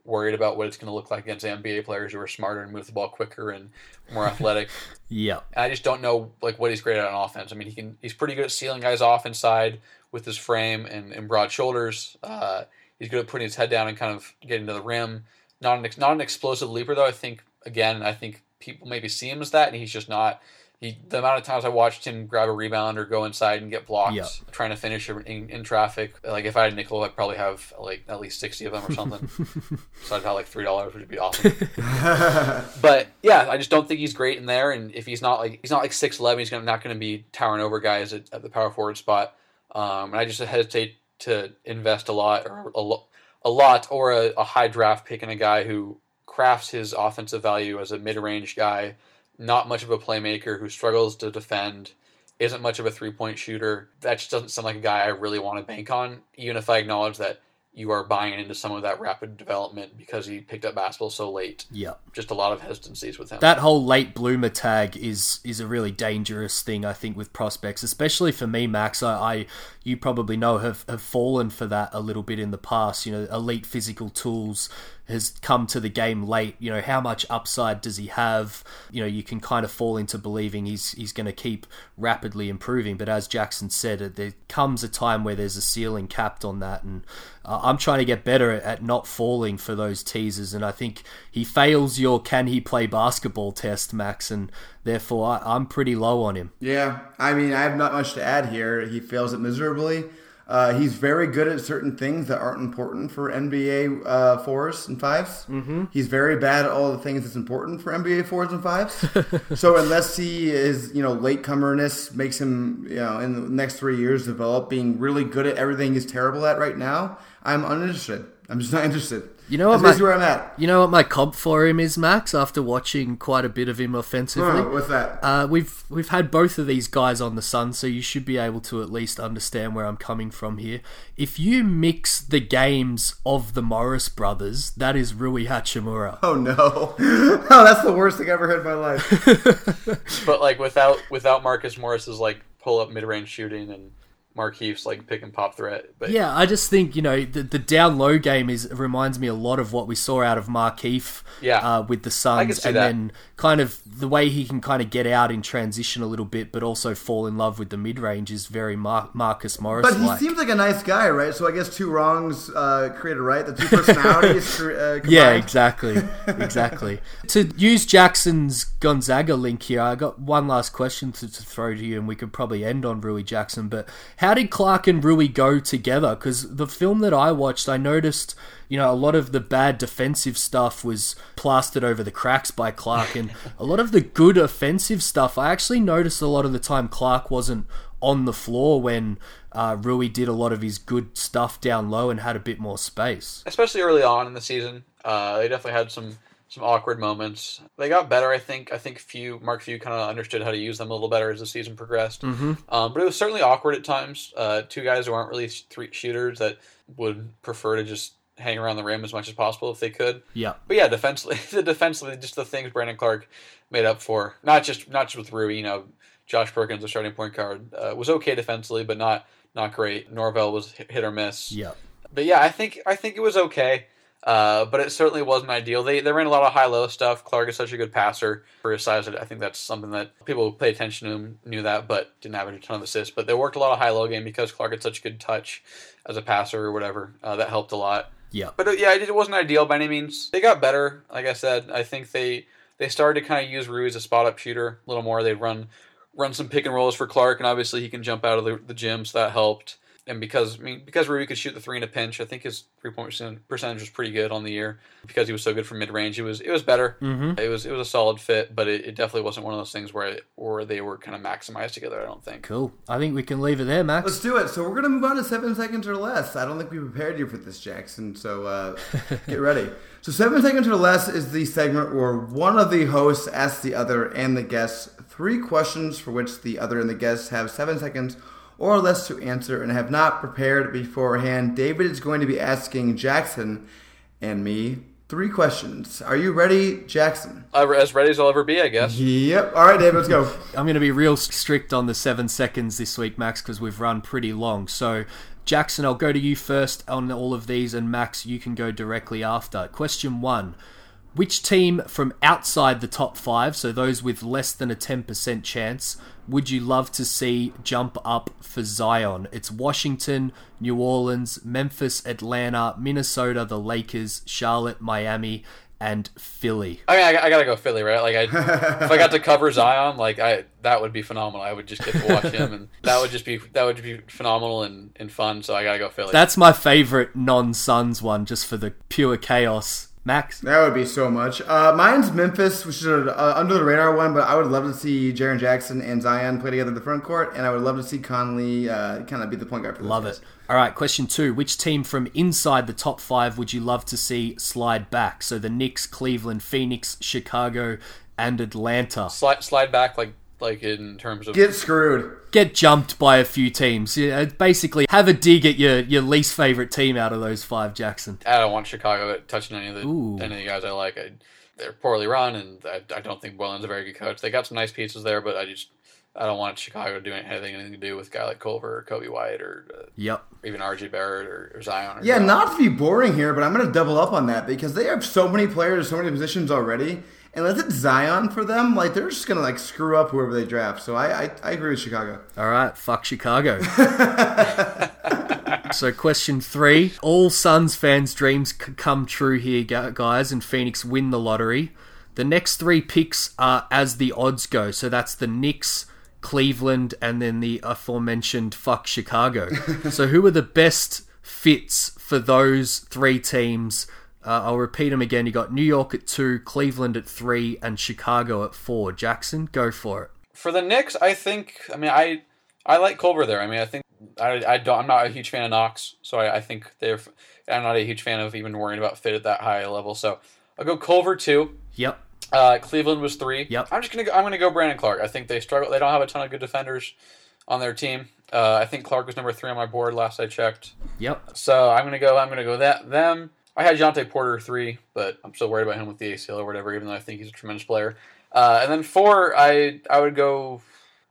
worried about what it's going to look like against NBA players who are smarter and move the ball quicker and more athletic. yeah. I just don't know like what he's great at on offense. I mean, he can he's pretty good at sealing guys off inside with his frame and, and broad shoulders. Uh, he's good at putting his head down and kind of getting to the rim. Not an not an explosive leaper though. I think again, I think people maybe see him as that, and he's just not. He, the amount of times I watched him grab a rebound or go inside and get blocked, yeah. trying to finish in, in, traffic. Like if I had nickel, I'd probably have like at least sixty of them or something. so I'd have like three dollars, which would be awesome. but yeah, I just don't think he's great in there. And if he's not like he's not like six eleven, he's gonna, not going to be towering over guys at, at the power forward spot. Um, and I just hesitate to invest a lot or a, a lot or a, a high draft pick in a guy who crafts his offensive value as a mid range guy not much of a playmaker who struggles to defend, isn't much of a three point shooter. That just doesn't sound like a guy I really want to bank on, even if I acknowledge that you are buying into some of that rapid development because he picked up basketball so late. Yeah. Just a lot of hesitancies with him. That whole late bloomer tag is is a really dangerous thing, I think, with prospects, especially for me, Max. I, I you probably know have, have fallen for that a little bit in the past. You know, elite physical tools has come to the game late. You know, how much upside does he have? You know, you can kind of fall into believing he's he's going to keep rapidly improving. But as Jackson said, there comes a time where there's a ceiling capped on that, and uh, I'm trying to get better at, at not falling for those teasers. And I think he fails your can he play basketball test, Max, and therefore I, I'm pretty low on him. Yeah, I mean, I have not much to add here. He fails it miserably. Uh, he's very good at certain things that aren't important for NBA uh, fours and 5s Mm-hmm. He's very bad at all the things that's important for NBA fours and fives. so unless he is, you know, latecomerness makes him, you know, in the next three years develop being really good at everything he's terrible at right now, I'm uninterested. I'm just not interested. You know what? That's My, where I'm at. You know what my comp for him is, Max. After watching quite a bit of him offensively, Oh, what's that? Uh, we've we've had both of these guys on the Sun, so you should be able to at least understand where I'm coming from here. If you mix the games of the Morris brothers, that is Rui Hachimura. Oh no! oh, that's the worst thing I've ever heard in my life. but like without without Marcus Morris's like pull up mid range shooting and Markieff's like pick and pop threat. But Yeah, I just think you know the, the down low game is reminds me a lot of what we saw out of Markieff. Yeah. uh, with the I can Suns, see and that. then kind of the way he can kind of get out in transition a little bit, but also fall in love with the mid range is very Mar- Marcus Morris. But he seems like a nice guy, right? So I guess two wrongs uh, create a right. The two personalities. uh. Yeah, exactly, exactly. to use Jackson's Gonzaga link here, I got one last question to, to throw to you, and we could probably end on Rui Jackson. But how did Clarke and Rui go together? Because the film that I watched, I noticed, you know, a lot of the bad defensive stuff was plastered over the cracks by Clarke, and a lot of the good offensive stuff, I actually noticed a lot of the time Clarke wasn't on the floor when uh, Rui did a lot of his good stuff down low and had a bit more space. especially early on in the season. Uh, they definitely had some some awkward moments. They got better, I think. I think few Mark Few kind of understood how to use them a little better as the season progressed. Mm-hmm. Um, but it was certainly awkward at times. Uh, two guys who aren't really three shooters that would prefer to just hang around the rim as much as possible if they could. Yeah. But yeah, defensively, the defensively, just the things Brandon Clarke made up for. Not just not just with Rui, you know, Josh Perkins, the starting point guard, uh, was okay defensively, but not not great. Norvell was hit hit or miss. Yeah. But yeah, I think I think it was okay. Uh, but it certainly wasn't ideal. They they ran a lot of high low stuff. Clarke is such a good passer for his size. I think that's something that people who pay attention to him knew that, but didn't have a ton of assists. But they worked a lot of high low game because Clarke had such a good touch as a passer or whatever. Uh, that helped a lot. Yeah. But uh, yeah, it wasn't ideal by any means. They got better. Like I said, I think they they started to kind of use Rui as a spot up shooter a little more. They'd run run some pick and rolls for Clarke, and obviously he can jump out of the, the gym, so that helped. And because I mean because Rui could shoot the three in a pinch, I think his three point percentage was pretty good on the year. Because he was so good from mid range, it was it was better. Mm-hmm. It was it was a solid fit, but it, it definitely wasn't one of those things where it, where they were kind of maximized together. I don't think. Cool. I think we can leave it there, Max. Let's do it. So we're gonna move on to seven seconds or less. I don't think we prepared you for this, Jackson. So uh, get ready. So seven seconds or less is the segment where one of the hosts asks the other and the guests three questions for which the other and the guests have seven seconds or less to answer and have not prepared beforehand. David is going to be asking Jackson and me three questions. Are you ready, Jackson? As ready as I'll ever be, I guess. Yep. All right, David, let's go. I'm going to be real strict on the seven seconds this week, Max, because we've run pretty long. So, Jackson, I'll go to you first on all of these, and Max, you can go directly after. Question one Which team from outside the top five, so those with less than a 10% chance, would you love to see jump up for Zion? It's Washington, New Orleans, Memphis, Atlanta, Minnesota, the Lakers, Charlotte, Miami, and Philly. I mean, I, I gotta go Philly, right? Like, I, if I got to cover Zion, like I that would be phenomenal. I would just get to watch him, and that would just be that would be phenomenal and, and fun. So I gotta go Philly. That's my favorite non-Suns one, just for the pure chaos. Max? That would be so much. Uh, mine's Memphis, which is an uh, under the radar one, but I would love to see Jaren Jackson and Zion play together in the front court, and I would love to see Conley uh, kind of be the point guard for Love guys. it. All right, question two. Which team from inside the top five would you love to see slide back? So the Knicks, Cleveland, Phoenix, Chicago, and Atlanta. slide slide back like like in terms of Get screwed. Get jumped by a few teams. Yeah, basically, have a dig at your, your least favorite team out of those five, Jackson. I don't want Chicago touching any of the Ooh. any of the guys I like. I, they're poorly run, and I, I don't think Boylen's a very good coach. They got some nice pieces there, but I just I don't want Chicago doing anything anything to do with a guy like Culver or Coby White or uh, Yep. even RJ Barrett or, or Zion. Or Yeah, Zion. not to be boring here, but I'm going to double up on that because they have so many players, in so many positions already. And unless it's Zion for them, like they're just going to like screw up whoever they draft. So I, I, I agree with Chicago. All right, fuck Chicago. so, question three. All Suns fans' dreams come true here, guys, and Phoenix win the lottery. The next three picks are as the odds go. So, that's the Knicks, Cleveland, and then the aforementioned fuck Chicago. so, who are the best fits for those three teams? Uh, I'll repeat them again. You got New York at two, Cleveland at three, and Chicago at four. Jackson, go for it. for the Knicks, I think. I mean, I I like Culver there. I mean, I think I, I don't. I'm not a huge fan of Knox, so I, I think they're. I'm not a huge fan of even worrying about fit at that high a level. So I'll go Culver two. Yep. Uh, Cleveland was three. Yep. I'm just gonna go, I'm gonna go Brandon Clarke. I think they struggle. They don't have a ton of good defenders on their team. Uh, I think Clarke was number three on my board last I checked. Yep. So I'm gonna go. I'm gonna go that them. I had Jontay Porter three, but I'm still worried about him with the ACL or whatever. Even though I think he's a tremendous player. Uh, and then four, I I would go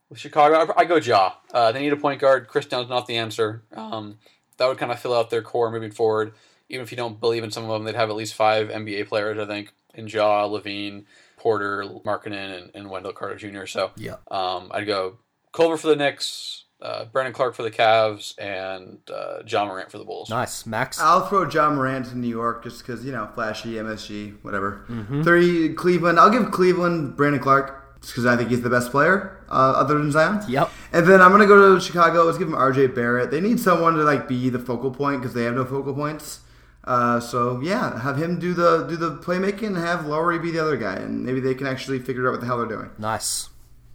with Chicago. I, I go Ja. Uh, they need a point guard. Kris Dunn's not the answer. Um, that would kind of fill out their core moving forward. Even if you don't believe in some of them, they'd have at least five NBA players. I think in Ja, LaVine, Porter, Markkanen, and, and Wendell Carter Jr. So Yeah. um, I'd go Culver for the Knicks, uh, Brandon Clarke for the Cavs, and uh, Ja Morant for the Bulls. Nice. Max? I'll throw Ja Morant to New York just because, you know, flashy, MSG, whatever. Three, Cleveland. I'll give Cleveland Brandon Clarke just because I think he's the best player uh, other than Zion. Yep. And then I'm going to go to Chicago. Let's give him RJ Barrett. They need someone to, like, be the focal point because they have no focal points. Uh, so yeah, have him do the do the playmaking and have Lowry be the other guy, and maybe they can actually figure out what the hell they're doing. Nice.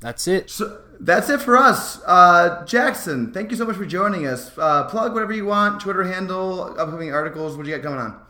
That's it. So that's it for us. Uh, Jackson, thank you so much for joining us. Uh, plug whatever you want, Twitter handle, upcoming articles. What do you got coming on?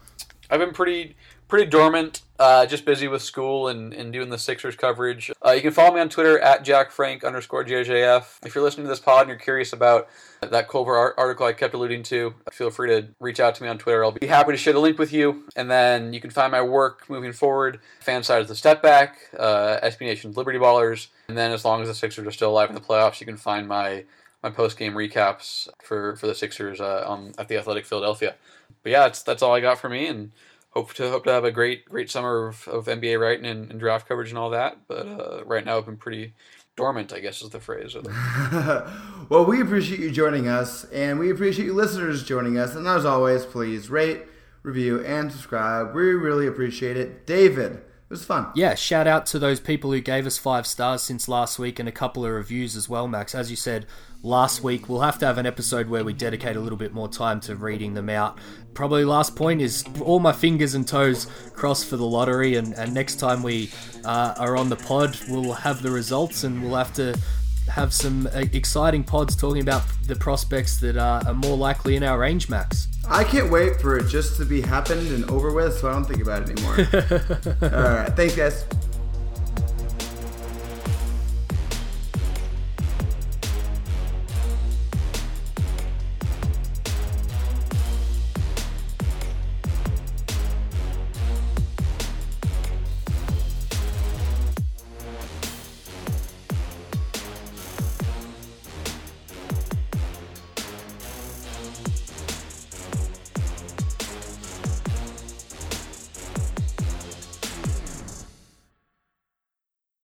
I've been pretty pretty dormant. Uh, just busy with school and, and doing the Sixers coverage. Uh, you can follow me on Twitter at jackfrank underscore JJF. If you're listening to this pod and you're curious about that Culver article I kept alluding to, feel free to reach out to me on Twitter. I'll be happy to share the link with you. And then you can find my work moving forward. Fan side is the Step Back, uh, SB Nation's Liberty Ballers. And then as long as the Sixers are still alive in the playoffs, you can find my my post game recaps for, for the Sixers uh, on at the Athletic Philadelphia. But yeah, that's that's all I got for me, and hope to hope to have a great great summer of, of NBA writing and, and, draft coverage and all that. But uh, right now, I've been pretty dormant, I guess is the phrase. well, we appreciate you joining us, and we appreciate you listeners joining us. And as always, please rate, review, and subscribe. We really appreciate it, David. It was fun. Yeah, shout out to those people who gave us five stars since last week and a couple of reviews as well, Max. As you said, last week. We'll have to have an episode where we dedicate a little bit more time to reading them out. Probably last point is all my fingers and toes crossed for the lottery, and, and next time we uh, are on the pod, we'll have the results and we'll have to have some uh, exciting pods talking about the prospects that are, are more likely in our range, Max. I can't wait for it just to be happened and over with, so I don't think about it anymore. All right, thanks, guys.